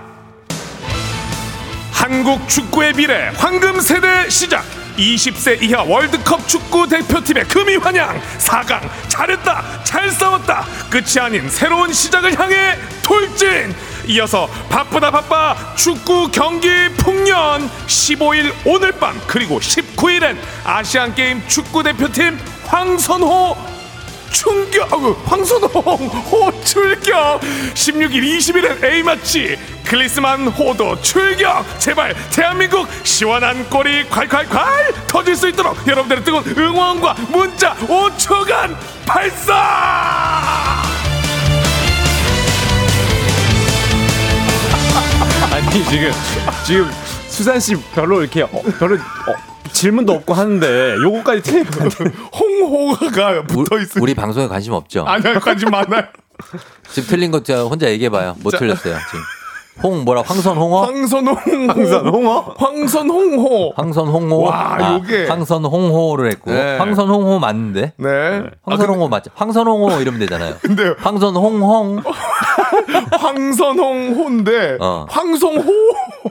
한국 축구의 미래 황금 세대 시작. 20세 이하 월드컵 축구 대표팀의 금이 환영 4강 잘했다 잘 싸웠다. 끝이 아닌 새로운 시작을 향해 돌진. 이어서 바쁘다 바빠 축구 경기 풍년. 15일 오늘 밤 그리고 19일엔 아시안 게임 축구 대표팀 황선호 충격 어구, 황선홍 호 출격. 16일 20일엔 A마치. 클리스만 호도 출격. 제발 대한민국 시원한 골이 콸콸콸 터질 수 있도록 여러분들의 뜨거운 응원과 문자 5초간 발사! *laughs* 아니 지금 지금 수산 씨 별로 이렇게 어, 별로 어, 질문도 없고 하는데 요거까지 틀리면 홍호가 붙어 있으니 우리 방송에 관심 없죠? 아니요 관심 많아요 *laughs* 지금 틀린 거저 혼자 얘기해봐요. 뭐 틀렸어요, 지금. 홍, 뭐라, 황선홍어? 황선홍 황선홍어? 황선홍호 황선홍호? 와, 아, 요게. 황선홍호를 했고. 네. 황선홍호 맞는데? 네 황선홍호 맞죠? 황선홍호 이러면 되잖아요. 근데 황선홍홍. *laughs* *laughs* 황선홍 호인데 어. 황성호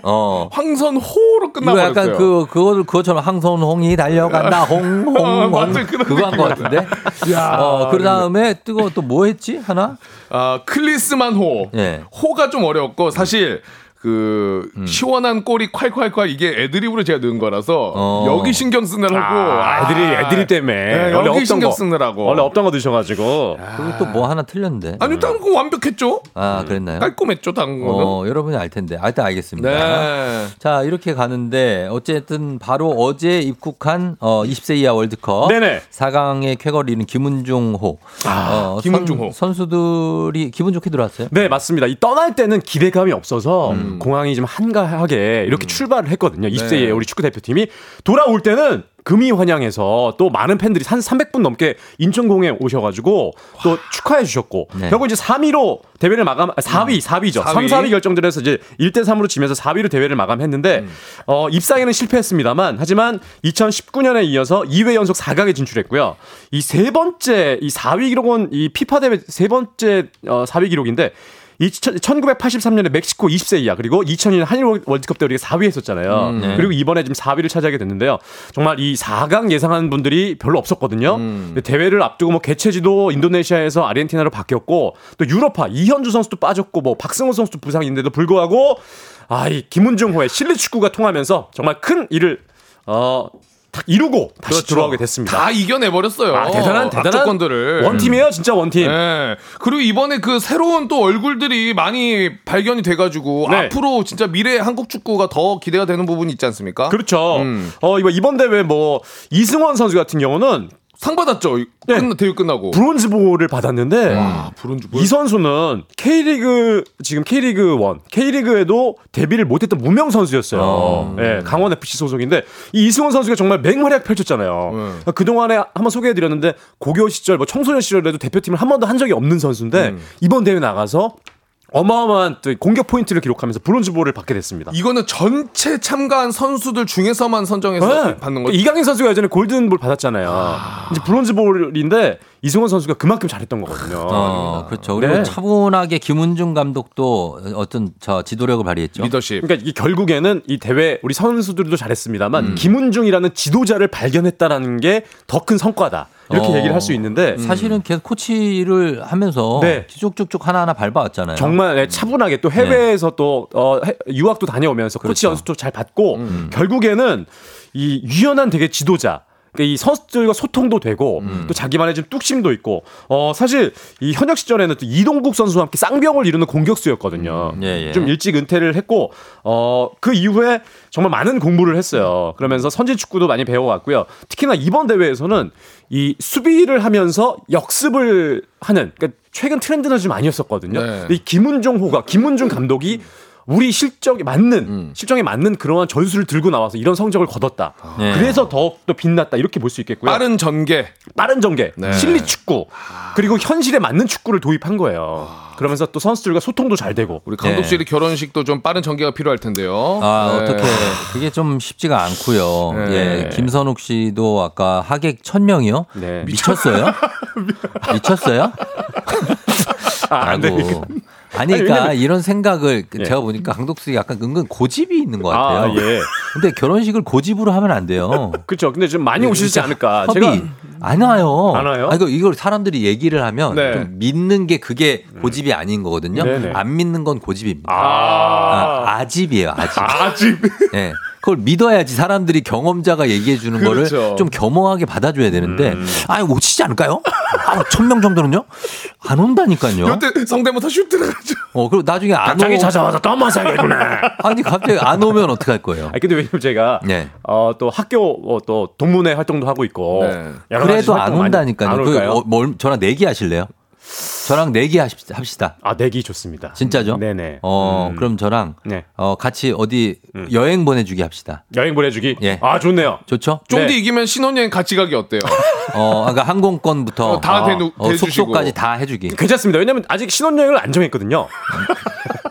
어. 황선호로 끝나버렸어요. 약간 그, 그거, 그것처럼 황선홍이 달려간다. *laughs* 홍, 홍, 아, 홍. 그거 한거 같은데? 야, 어, 그 다음에 뜨거 또 뭐 했지? 하나? 아, 클리스만 호. 예. 호가 좀 어려웠고 사실 그 음. 시원한 꼬리 콸콸콸 이게 애드립으로 제가 넣은 거라서 어. 여기 신경 쓰느라고 아, 애들이 애들이 때문에 네, 원래 여기 없던 신경 거 쓰느라고. 원래 없던 거 드셔가지고 그리고 또 뭐 하나 틀렸는데. 아니 다른 거 완벽했죠? 아, 그랬나요? 깔끔했죠 다른 거는. 어, 여러분이 알 텐데. 아, 일단 알겠습니다. 네. 자, 이렇게 가는데 어쨌든 바로 어제 입국한 어 20세 이하 월드컵 네네. 4강의 쾌거리는 김은중호. 어, 김은중호. 선, 수들이 기분 좋게 들어왔어요. 네 맞습니다. 이 떠날 때는 기대감이 없어서 음. 공항이 좀 한가하게 이렇게 출발을 했거든요. 20세의 네. 우리 축구 대표팀이 돌아올 때는 금이 환영해서 또 많은 팬들이 한 300분 넘게 인천공에 오셔가지고 또 축하해 주셨고 네. 결국 이제 3위로 대회를 마감 아, 4위 4위죠. 4위. 3, 4위 결정전 해서 이제 1대 3으로 지면서 4위로 대회를 마감했는데 음. 어, 입상에는 실패했습니다만 하지만 2019년에 이어서 2회 연속 4강에 진출했고요. 이 세 번째 이 4위 기록은 이 피파 대회 세 번째 어, 4위 기록인데 이 1983년에 멕시코 20세 이하 그리고 2002년 한일 월드컵 때 우리가 4위 했었잖아요. 음, 네. 그리고 이번에 지금 4위를 차지하게 됐는데요. 정말 이 4강 예상하는 분들이 별로 없었거든요. 음. 대회를 앞두고 뭐 개최지도 인도네시아에서 아르헨티나로 바뀌었고 또 유럽파 이현주 선수도 빠졌고 뭐 박승호 선수도 부상인데도 불구하고 아이 김은중호의 실내 축구가 통하면서 정말 큰 일을 어 딱 이루고 다시 그렇죠. 돌아오게 됐습니다. 다 이겨내 버렸어요. 아, 대단한 대단한 악조건들을. 원팀이에요, 진짜 원팀. 네. 그리고 이번에 그 새로운 또 얼굴들이 많이 발견이 돼가지고 네. 앞으로 진짜 미래의 한국 축구가 더 기대가 되는 부분이 있지 않습니까? 그렇죠. 음. 어 이번 이번 대회 뭐 이승원 선수 같은 경우는 상 받았죠. 네. 끝나, 대회 끝나고. 브론즈볼을 받았는데 와, 브론즈 볼. 이 선수는 K리그 지금 K리그 1, K리그에도 데뷔를 못했던 무명 선수였어요. 어. 예, 강원 FC 소속인데 이 이승원 선수가 정말 맹활약 펼쳤잖아요. 그 동안에 한번 소개해드렸는데 고교 시절, 뭐 청소년 시절에도 대표팀을 한 번도 한 적이 없는 선수인데 이번 대회 나가서 어마어마한 또 공격 포인트를 기록하면서 브론즈볼을 받게 됐습니다. 이거는 전체 참가한 선수들 중에서만 선정해서 네. 받는 거죠. 이강인 선수가 예전에 골든볼 받았잖아요. 이제 브론즈볼인데 이승원 선수가 그만큼 잘했던 거거든요. 어, 그렇죠. 그리고 네. 차분하게 김은중 감독도 어떤 저 지도력을 발휘했죠. 리더십. 그러니까 이 결국에는 이 대회 우리 선수들도 잘했습니다만 음. 김은중이라는 지도자를 발견했다라는 게 더 큰 성과다 이렇게 어. 얘기를 할 수 있는데 사실은 계속 코치를 하면서 네. 쭉쭉쭉 하나하나 밟아왔잖아요. 정말 네, 차분하게 또 해외에서 또 어, 해- 유학도 다녀오면서 코치 그렇죠. 연습도 잘 받고 결국에는 이 유연한 되게 지도자. 그러니까 이 선수들과 소통도 되고 또 자기만의 좀 뚝심도 있고 어 사실 이 현역 시절에는 또 이동국 선수와 함께 쌍벽을 이루는 공격수였거든요. 예, 예. 좀 일찍 은퇴를 했고 어그 이후에 정말 많은 공부를 했어요. 그러면서 선진 축구도 많이 배워왔고요. 특히나 이번 대회에서는 이 수비를 하면서 역습을 하는 그러니까 최근 트렌드는 좀 아니었었거든요. 네. 근데 이 김은종 호가 김은중 감독이 우리 실적에 맞는 실정에 맞는 그러한 전술을 들고 나와서 이런 성적을 거뒀다. 네. 그래서 더욱 더 빛났다 이렇게 볼 수 있겠고요. 빠른 전개. 빠른 전개, 네. 실리 축구, 그리고 현실에 맞는 축구를 도입한 거예요. 그러면서 또 선수들과 소통도 잘 되고. 우리 감독실의 네. 결혼식도 좀 빠른 전개가 필요할 텐데요. 아, 네. 어떻게 그게 좀 쉽지가 않고요. 네. 예, 김선욱 씨도 아까 하객 1000명이요? 네. 미쳤어요? 미쳤어요? 아, 안 돼. 라고. 아니, 아니, 그러니까 왜냐면- 이런 생각을 예. 제가 보니까 강독수이 약간 은근 고집이 있는 것 같아요. 아, 예. 근데 결혼식을 고집으로 하면 안 돼요. *laughs* 그렇죠. 근데 좀 많이 오시지 않을까. 협의 제가 안 와요. 안 와요? 아, 이거 이걸 사람들이 얘기를 하면 네. 좀 믿는 게 그게 고집이 아닌 거거든요. 네네. 안 믿는 건 고집입니다. 아, 아, 아집이에요, 아집. 아직 예. *laughs* 그걸 믿어야지 사람들이 경험자가 얘기해 주는 그렇죠. 거를 좀 겸허하게 받아줘야 되는데, 음. 아, 오시지 않을까요? 아, 천명 정도는요? 안 온다니까요. 이때 성대모사 슛 들어가죠. 어, 그리고 나중에 안 갑자기 오, 찾아와서 떠마사겠구나. 아니, 갑자기 안 오면 어떡할 거예요? 아니, 근데 왜냐면 제가 네. 어, 또 학교 어, 또 동문회 활동도 하고 있고 네. 그래도 안 온다니까요. 안 그? 어, 뭘, 저랑 내기 하실래요? 저랑 내기 하십시다. 합시다. 아 내기 좋습니다. 진짜죠? 네네. 어, 음. 그럼 저랑 네. 어, 같이 어디 여행 보내주기 합시다. 여행 보내주기. 예. 아 좋네요. 좋죠? 쫑디 네. 이기면 신혼여행 같이 가기 어때요? 어, 그러니까 항공권부터 어, 다 어, 대누- 어, 대주시고. 숙소까지 다 해주기. 괜찮습니다. 왜냐면 아직 신혼여행을 안 정했거든요. *laughs*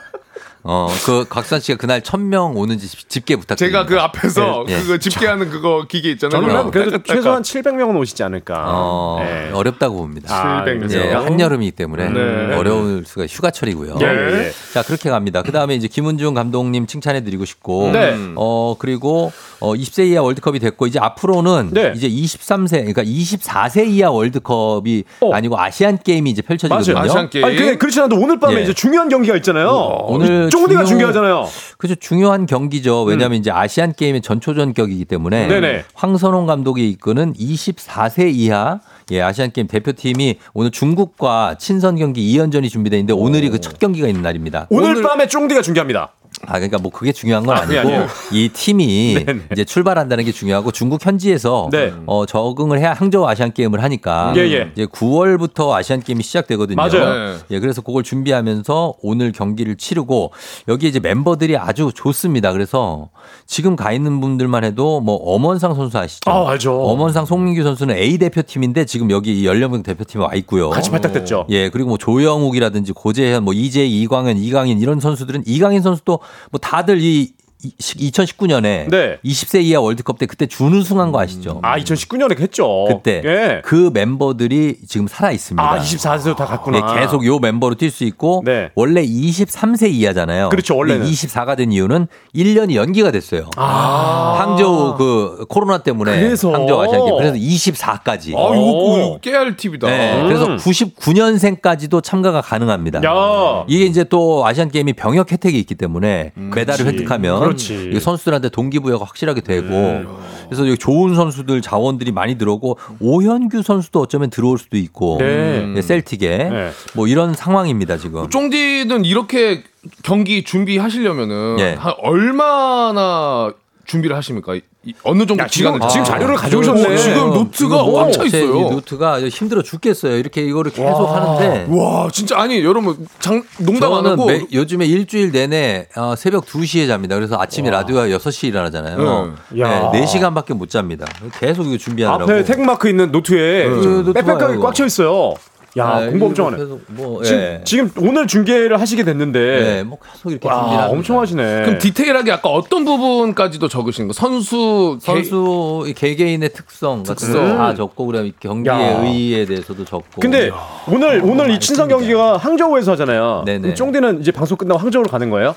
어, 그 곽선 씨가 그날 천 명 오는지 집계 부탁드립니다. 제가 그 앞에서 예. 그거 집계하는 그거 기계 있잖아요. 저는 그래도 딸깍딸깍. 최소한 700명은 오시지 않을까. 어, 네. 어렵다고 봅니다. 아, 700 그래서. 예, 한여름이기 때문에 네. 어려울 수가 휴가철이고요. 예, 예. 자 그렇게 갑니다. 그 다음에 이제 김은중 감독님 칭찬해 드리고 싶고, 네. 어 그리고 어 20세 이하 월드컵이 됐고 이제 앞으로는 네. 이제 23세 그러니까 24세 이하 월드컵이 어. 아니고 아시안 게임이 이제 펼쳐지거든요. 맞아요. 아시안 게임. 아니 근데 그렇지 않아도 오늘 밤에 예. 이제 중요한 경기가 있잖아요. 오늘 쫑디가 중요- 중요 하잖아요. 그죠 중요한 경기죠. 왜냐하면 이제 아시안 게임의 전초전 격이기 때문에 음. 네네. 황선홍 감독이 이끄는 24세 이하 예, 아시안 게임 대표팀이 오늘 중국과 친선 경기 2연전이 준비돼 있는데 오늘이 그 첫 경기가 있는 날입니다. 오늘, 밤에 쫑디가 중계합니다. 아, 그러니까 뭐 그게 중요한 건 아, 그게 아니고 아니에요? 이 팀이 네네. *laughs* 이제 출발한다는 게 중요하고 중국 현지에서 네. 어, 적응을 해야 항저우 아시안 게임을 하니까 예, 예. 이제 9월부터 아시안 게임이 시작되거든요. 맞아요. 네. 예, 그래서 그걸 준비하면서 오늘 경기를 치르고 여기 이제 멤버들이 아주 좋습니다. 그래서 지금 가 있는 분들만 해도 뭐 엄원상 선수 아시죠? 아, 알죠. 엄원상 송민규 선수는 A 대표팀인데 지금 여기 이 연령병 대표팀에 와 있고요. 같이 발탁됐죠. 예, 그리고 뭐 조영욱이라든지 고재현, 뭐 이재희, 이광현, 이강인 이런 선수들은 이강인 선수도 뭐 다들 이 2019년에 네. 20세 이하 월드컵 때 그때 준우승한 거 아시죠? 아 2019년에 했죠. 그때 예. 그 멤버들이 지금 살아 있습니다. 아 24세도 다 갔구나. 네, 계속 요 멤버로 뛸 수 있고 네. 원래 23세 이하잖아요. 그렇죠, 원래는. 24가 된 이유는 1년이 연기가 됐어요. 아. 항저우 그 코로나 때문에 그래서. 항저우 아시안 게임 그래서 24까지. 아, 이거, 깨알 팁이다. 네, 음. 그래서 99년생까지도 참가가 가능합니다. 야. 이게 이제 또 아시안 게임이 병역 혜택이 있기 때문에 음, 메달을 획득하면 그렇지. 선수들한테 동기부여가 확실하게 되고 음. 그래서 여기 좋은 선수들 자원들이 많이 들어오고 오현규 선수도 어쩌면 들어올 수도 있고 네. 네, 셀틱에 뭐 이런 상황입니다 지금. 쫑디는 이렇게 경기 준비하시려면은 예. 한 얼마나 준비를 하십니까? 이- 어느 정도 야, 지금- 기간을 지금 아, 자료를 가져오셨네. 어, 지금 노트가 이거 뭐꽉차제 있어요. 이 노트가 힘들어 죽겠어요. 이렇게 이거를 계속 하는데 와 진짜 아니 여러분 장 농담 안 하고 매- 요즘에 일주일 내내 어, 새벽 2시에 잡니다. 그래서 아침에 라디오가 6시에 일어나잖아요. 네. 야. 네, 4시간밖에 못 잡니다. 계속 이거 준비하느라고. 앞에 태극마크 있는 노트에 네. 지금 노트 빽빽하게 꽉 차 있어요. 야 아, 공부 엄청 하네. 그래서 뭐, 지금, 예. 지금 오늘 중계를 하시게 됐는데 네, 뭐 계속 이렇게 와, 엄청 하시네. 그럼 디테일하게 아까 어떤 부분까지도 적으신 거? 선수 개- 선수 이 개개인의 특성, 특성. 거다 적고 그다음에 경기의 야. 의의에 대해서도 적고. 근데 오늘 오늘 이 친선 경기가 항저우에서 하잖아요. 네네. 쫑디는 이제 방송 끝나고 항저우로 가는 거예요?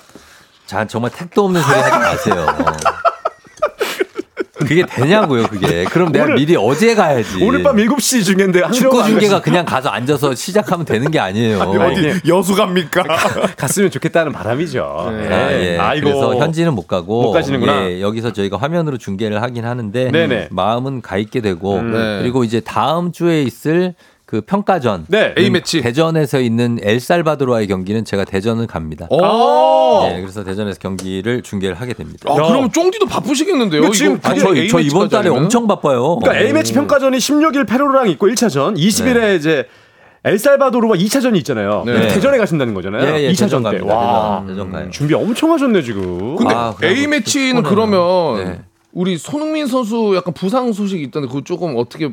자 정말 택도 없는 소리 하지 마세요. 그게 되냐고요, 그게. 그럼 내가 오늘- 미리 어제 가야지. 오늘 밤 7시 중인데 축구 안 중계가 갔- 그냥 가서 앉아서 시작하면 되는 게 아니에요. 어디 여수 갑니까? 갔으면 좋겠다는 바람이죠. 예, 예. 아이고. 그래서 현지는 못 가고 못 가시는구나. 예, 여기서 저희가 화면으로 중계를 하긴 하는데 네네. 마음은 가 있게 되고 음. 네. 그리고 이제 다음 주에 있을 그 평가전 네. A 매치. 대전에서 있는 엘살바도르와의 경기는 제가 대전을 갑니다. 오. 네, 그래서 대전에서 경기를 중계를 하게 됩니다. 아, 그럼 쫑디도 바쁘시겠는데요? 근데 지금 이거 아, 그게 저, A 저 이번 달에? 엄청 바빠요. 그러니까 A매치 평가전이 16일 페루랑 있고 1차전, 20일에 이제 엘살바도르와 2차전이 있잖아요. 네. 대전에 가신다는 거잖아요. 예, 예, 2차전 대전 때. 갑니다. 와. 대전, 가요. 준비 엄청 하셨네, 지금. 근데 아? A 매치는 그러면 네. 우리 손흥민 선수 약간 부상 소식이 있던데 그거 조금 어떻게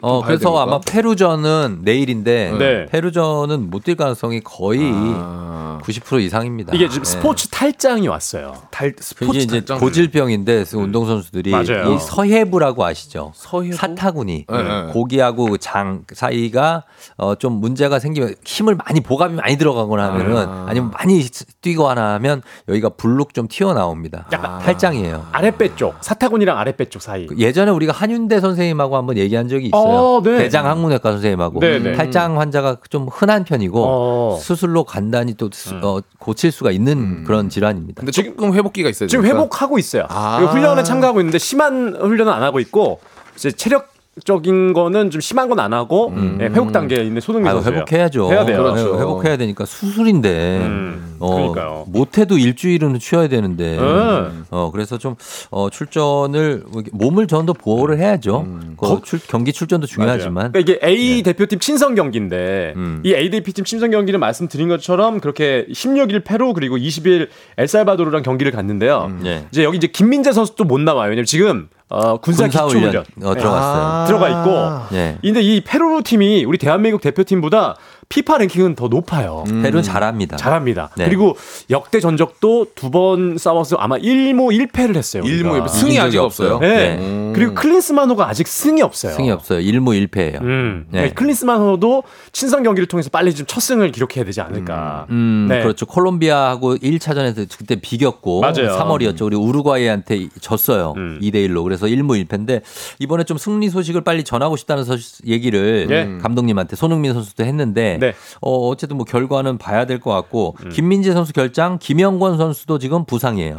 어, 그래서? 아마 페루전은 내일인데 네. 페루전은 못 뛸 가능성이 거의 아. 90% 이상입니다. 이게 지금 네. 스포츠 탈장이 왔어요. 탈 그게 스포츠 이제 탈장. 고질병인데 그래서 운동 선수들이 맞아요. 이 서해부라고 아시죠? 서해부? 사타구니 네, 네. 고기하고 그장 사이가 어, 좀 문제가 생기면 힘을 많이 보갑이 많이 들어가거나 하면은 아. 니면 많이 뛰거나 하면 여기가 불룩 좀 튀어 나옵니다. 약간 탈장이에요. 아랫배 쪽, 사타구니랑 아랫배 쪽 사이. 그 예전에 우리가 한윤대 선생님하고 한번 얘기한 적이 있어요. 어, 네. 대장 항문외과 선생님하고 네, 네. 탈장 환자가 좀 흔한 편이고 어. 수술로 간단히 또 수- 어, 고칠 수가 있는 그런 질환입니다. 근데 조금 회복기가 있어요. 지금 회복하고 있어요. 아. 훈련에 참가하고 있는데 심한 훈련은 안 하고 있고 이제 체력 적인 거는 좀 심한 건 안 하고 예, 회복 단계에 있는 손흥민 선수 회복해야죠. 해야 돼요. 네, 회복해야 되니까 수술인데 음, 어, 그러니까요. 못해도 일주일은 쉬어야 되는데 음. 어 그래서 좀 어, 출전을 몸을 전도 보호를 해야죠. 그 출- 경기 출전도 중요하지만 그러니까 이게 A 대표팀 친선 경기인데 음. 이 A 대표팀 친선 경기는 말씀드린 것처럼 그렇게 16일 페루 그리고 20일 엘살바도르랑 경기를 갔는데요. 네. 이제 여기 이제 김민재 선수도 못 나와요. 왜냐면 지금 어, 군사, 군사 기초 훈련 훈련 어, 들어갔어요. 들어가 있고 네. 근데 이 페루 팀이 우리 대한민국 대표팀보다 피파 랭킹은 더 높아요. 페루 잘합니다. 잘합니다. 네. 그리고 역대 전적도 두 번 싸워서 아마 1무 1패를 했어요. 일무 우리가. 승이 이긴 아직 없어요. 없어요. 네. 음. 그리고 클린스만호가 아직 승이 없어요. 승이 없어요. 1무 1패예요. 음. 네. 네. 클린스만호도 친선 경기를 통해서 빨리 좀 첫 승을 기록해야 되지 않을까. 음, 네. 그렇죠. 콜롬비아하고 1차전에서 그때 비겼고 맞아요. 3월이었죠. 우리 우루과이한테 졌어요. 음. 2대 1로. 그래서 1무 1패인데 이번에 좀 승리 소식을 빨리 전하고 싶다는 서- 얘기를 예. 감독님한테 손흥민 선수도 했는데 네. 음. 어, 어쨌든 뭐 결과는 봐야 될 것 같고 김민재 선수 결장, 김영권 선수도 지금 부상이에요.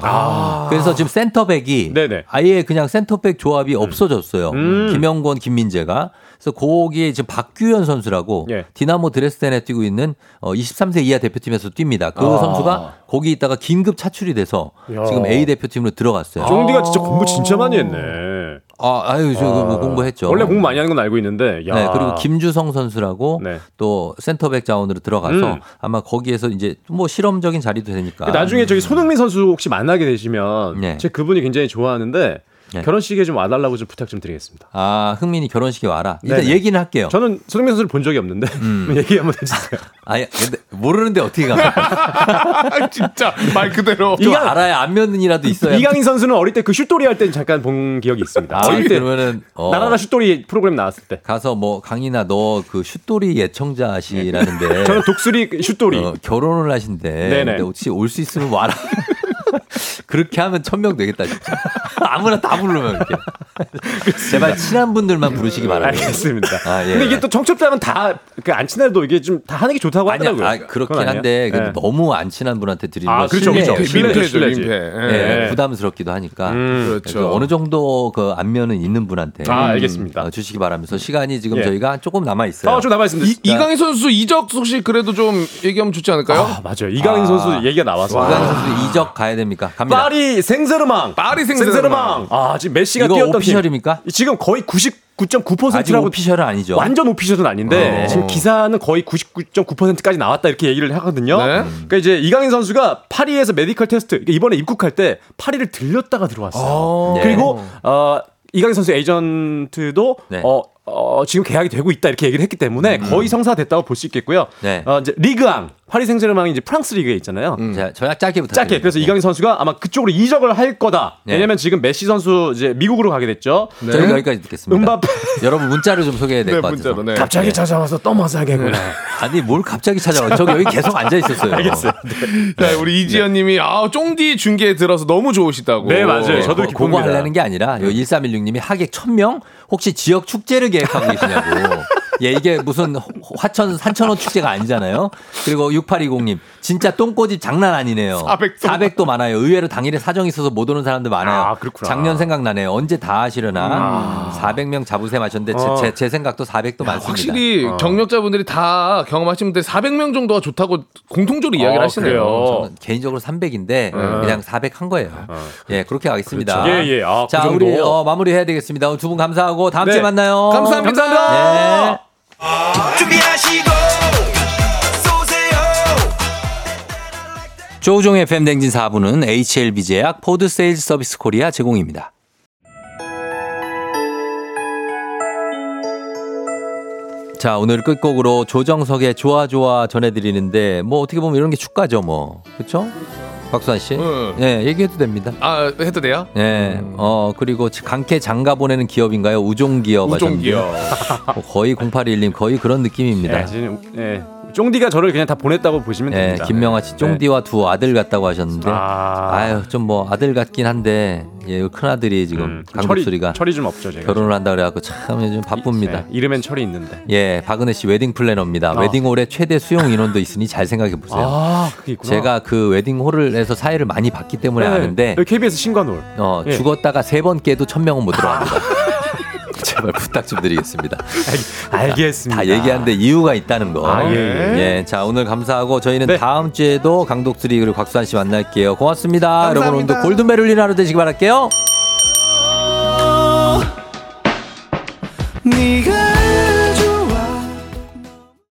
그래서 지금 센터백이 아. 네네. 아예 그냥 센터백 조합이 없어졌어요. 음. 김영권, 김민재가. 그래서 거기에 지금 박규현 선수라고 예. 디나모 드레스덴에 뛰고 있는 어, 23세 이하 대표팀에서 뜁니다. 그 아. 선수가 거기 있다가 긴급 차출이 돼서 야. 지금 A 대표팀으로 들어갔어요. 쫑디가 진짜 공부 진짜 많이 했네. 아, 아유, 저 그거 뭐 공부했죠. 원래 공부 많이 하는 건 알고 있는데. 야. 네, 그리고 김주성 선수라고 네. 또 센터백 자원으로 들어가서 음. 아마 거기에서 이제 뭐 실험적인 자리도 되니까. 나중에 저기 손흥민 선수 혹시 만나게 되시면 네. 제 그분이 굉장히 좋아하는데 네. 결혼식에 좀 와달라고 좀 부탁 좀 드리겠습니다. 아, 흥민이 결혼식에 와라. 일단 네네. 얘기는 할게요. 저는 손흥민 선수를 본 적이 없는데 음. *laughs* 얘기 한번 해주세요. *laughs* 아니, 근데 모르는데 어떻게 가? *laughs* 진짜 말 그대로. 좀 알아야 안면이라도 있어야. 이강인 선수는 어릴 때 그 슛돌이 할 때 잠깐 본 기억이 있습니다. 아, 어릴 때 그러면은 어, 나라라 슛돌이 프로그램 나왔을 때. 가서 뭐 강인아 너그 슛돌이 예청자시라는데 저는 독수리 슛돌이. 어, 결혼을. 근데 혹시 올 수 있으면 와라. 그렇게 하면 천명 되겠다 진짜. 아무나 다 부르면 이렇게. 제발 친한 분들만 부르시기 바랍니다. 알겠습니다. 아, 예. 근데 이게 또 청첩장은 다안 친해도 이게 좀 다 하는 게 좋다고 아니야, 하더라고요. 아, 그렇긴? 한데 근데 예. 너무 안 친한 분한테 드리는 아, 건 그렇죠. 그렇죠. 민폐죠. 민폐. 예, 예. 부담스럽기도 하니까 음, 그렇죠. 어느 정도 그 안면은 있는 분한테 아, 알겠습니다. 어, 주시기 바라면서 시간이 지금 예. 저희가 조금 남아 있어요. 아, 좀 남아 있습니다. 이, 이강인 선수 이적 소식 그래도 좀 얘기하면 좋지 않을까요? 아, 맞아요. 이강인 아. 선수 얘기가 나와서. 이강인 선수 이적 가야 됩니까? 갑니다. 파리 생세르망. 파리 생제르맹. 아, 지금 메시가 이거 뛰었던 official입니까? 팀. 지금 거의 99.9%라고 아직 official은 아니죠. 완전 official은 아닌데 어. 지금 기사는 거의 99.9%까지 나왔다 이렇게 얘기를 하거든요. 네. 그러니까 이제 이강인 선수가 파리에서 medical test 그러니까 이번에 입국할 때 파리를 들렸다가 들어왔어요. 네. 그리고 어 이강인 선수 에이전트도 네. 어, 어, 지금 계약이 되고 있다 이렇게 얘기를 했기 때문에 거의 성사됐다고 볼 수 있겠고요. 네. 어, 이제 리그앙 파리 생제르맹이 이제 프랑스 리그에 있잖아요. 자, 저약 짧게 부탁드립니다. 짧게 그래서 이강인 선수가 아마 그쪽으로 이적을 할 거다. 네. 왜냐면 지금 메시 선수 이제 미국으로 가게 됐죠. 저희가 여기까지 듣겠습니다. *laughs* 여러분 문자를 좀 소개해야 될 네, 것 같아서. 네. 갑자기 찾아와서 떠마사게구나. 아니 뭘 갑자기 찾아와? 저기 여기 계속 앉아 있었어요. 알겠어요. 네, 우리 이지연 님이 아, 쫑디 중계에 들어서 너무 좋으시다고. 네, 맞아요. 저도 고- 이렇게 그거 봅니다. 하려는 게 아니라 요 1316님이 하객 1000명 혹시 지역 축제를 계획하고 계시냐고. 예, 이게 무슨 화천 산천어 축제가 아니잖아요. 그리고 6820님 진짜 똥꼬집 장난 아니네요. 400도 400도 많아요. 의외로 당일에 사정이 있어서 못 오는 사람들 많아요. 아, 그렇구나. 작년 생각나네요. 언제 다 하시려나. 400명 잡으셈 하셨는데 제, 어. 제, 제 생각도 400도 많습니다. 확실히 경력자분들이 다 경험하신 분들 400명 정도가 좋다고 공통적으로 이야기를 아, 하시네요. 개인적으로 300인데 그냥 400 한 거예요. 예, 그렇게 가겠습니다. 그렇죠. 예, 예. 아, 그 자, 정도. 우리 어, 마무리해야 되겠습니다. 두 분 감사하고 다음 네. 주에 만나요. 감사합니다. 네. 준비하시고 조우종의 FM 댕진 4부는 HLB 제약 포드 세일즈 서비스 코리아 제공입니다. 자, 오늘 끝곡으로 조정석의 좋아 좋아 전해드리는데 뭐 어떻게 보면 이런 게 축가죠, 뭐. 그렇죠? 박수환 씨. 응. 네, 얘기해도 됩니다. 아, 해도 돼요? 네, 어 그리고 강캐 장가 보내는 기업인가요? 우종 기업 우종 기업. 하셨는데 뭐 거의 081님 거의 그런 느낌입니다. 네, 지금 예. 쫑디가 저를 그냥 다 보냈다고 보시면 네, 됩니다. 김명아 씨 쫑디와 두 아들 같다고 하셨는데 아. 아유 좀 뭐 아들 같긴 한데 예, 큰 아들이 지금 음, 강국 소리가 철이 좀 없죠, 제가. 결혼을 한다 그래갖고 참 요즘 바쁩니다. 네, 이름엔 철이 있는데. 예, 박은혜 씨 웨딩 플래너입니다. 아. 웨딩홀에 최대 수용 인원도 있으니 잘 생각해 보세요. 아. 제가 그 웨딩홀에서 사회를 많이 봤기 때문에 네, 아는데 KBS 신관홀. 어, 예. 죽었다가 세 번 깨도 천 명은 못 들어갑니다. *laughs* 제발 부탁 좀 드리겠습니다. 알 겠습니다. 다 얘기하는데 이유가 있다는 거. 아, 예, 예. 예, 자 오늘 감사하고 저희는 네. 다음 주에도 강독수리 그리고 곽수환 씨 만날게요. 고맙습니다. 감사합니다. 여러분 오늘도 골든벨 울리는 하루 되시기 바랄게요. 네가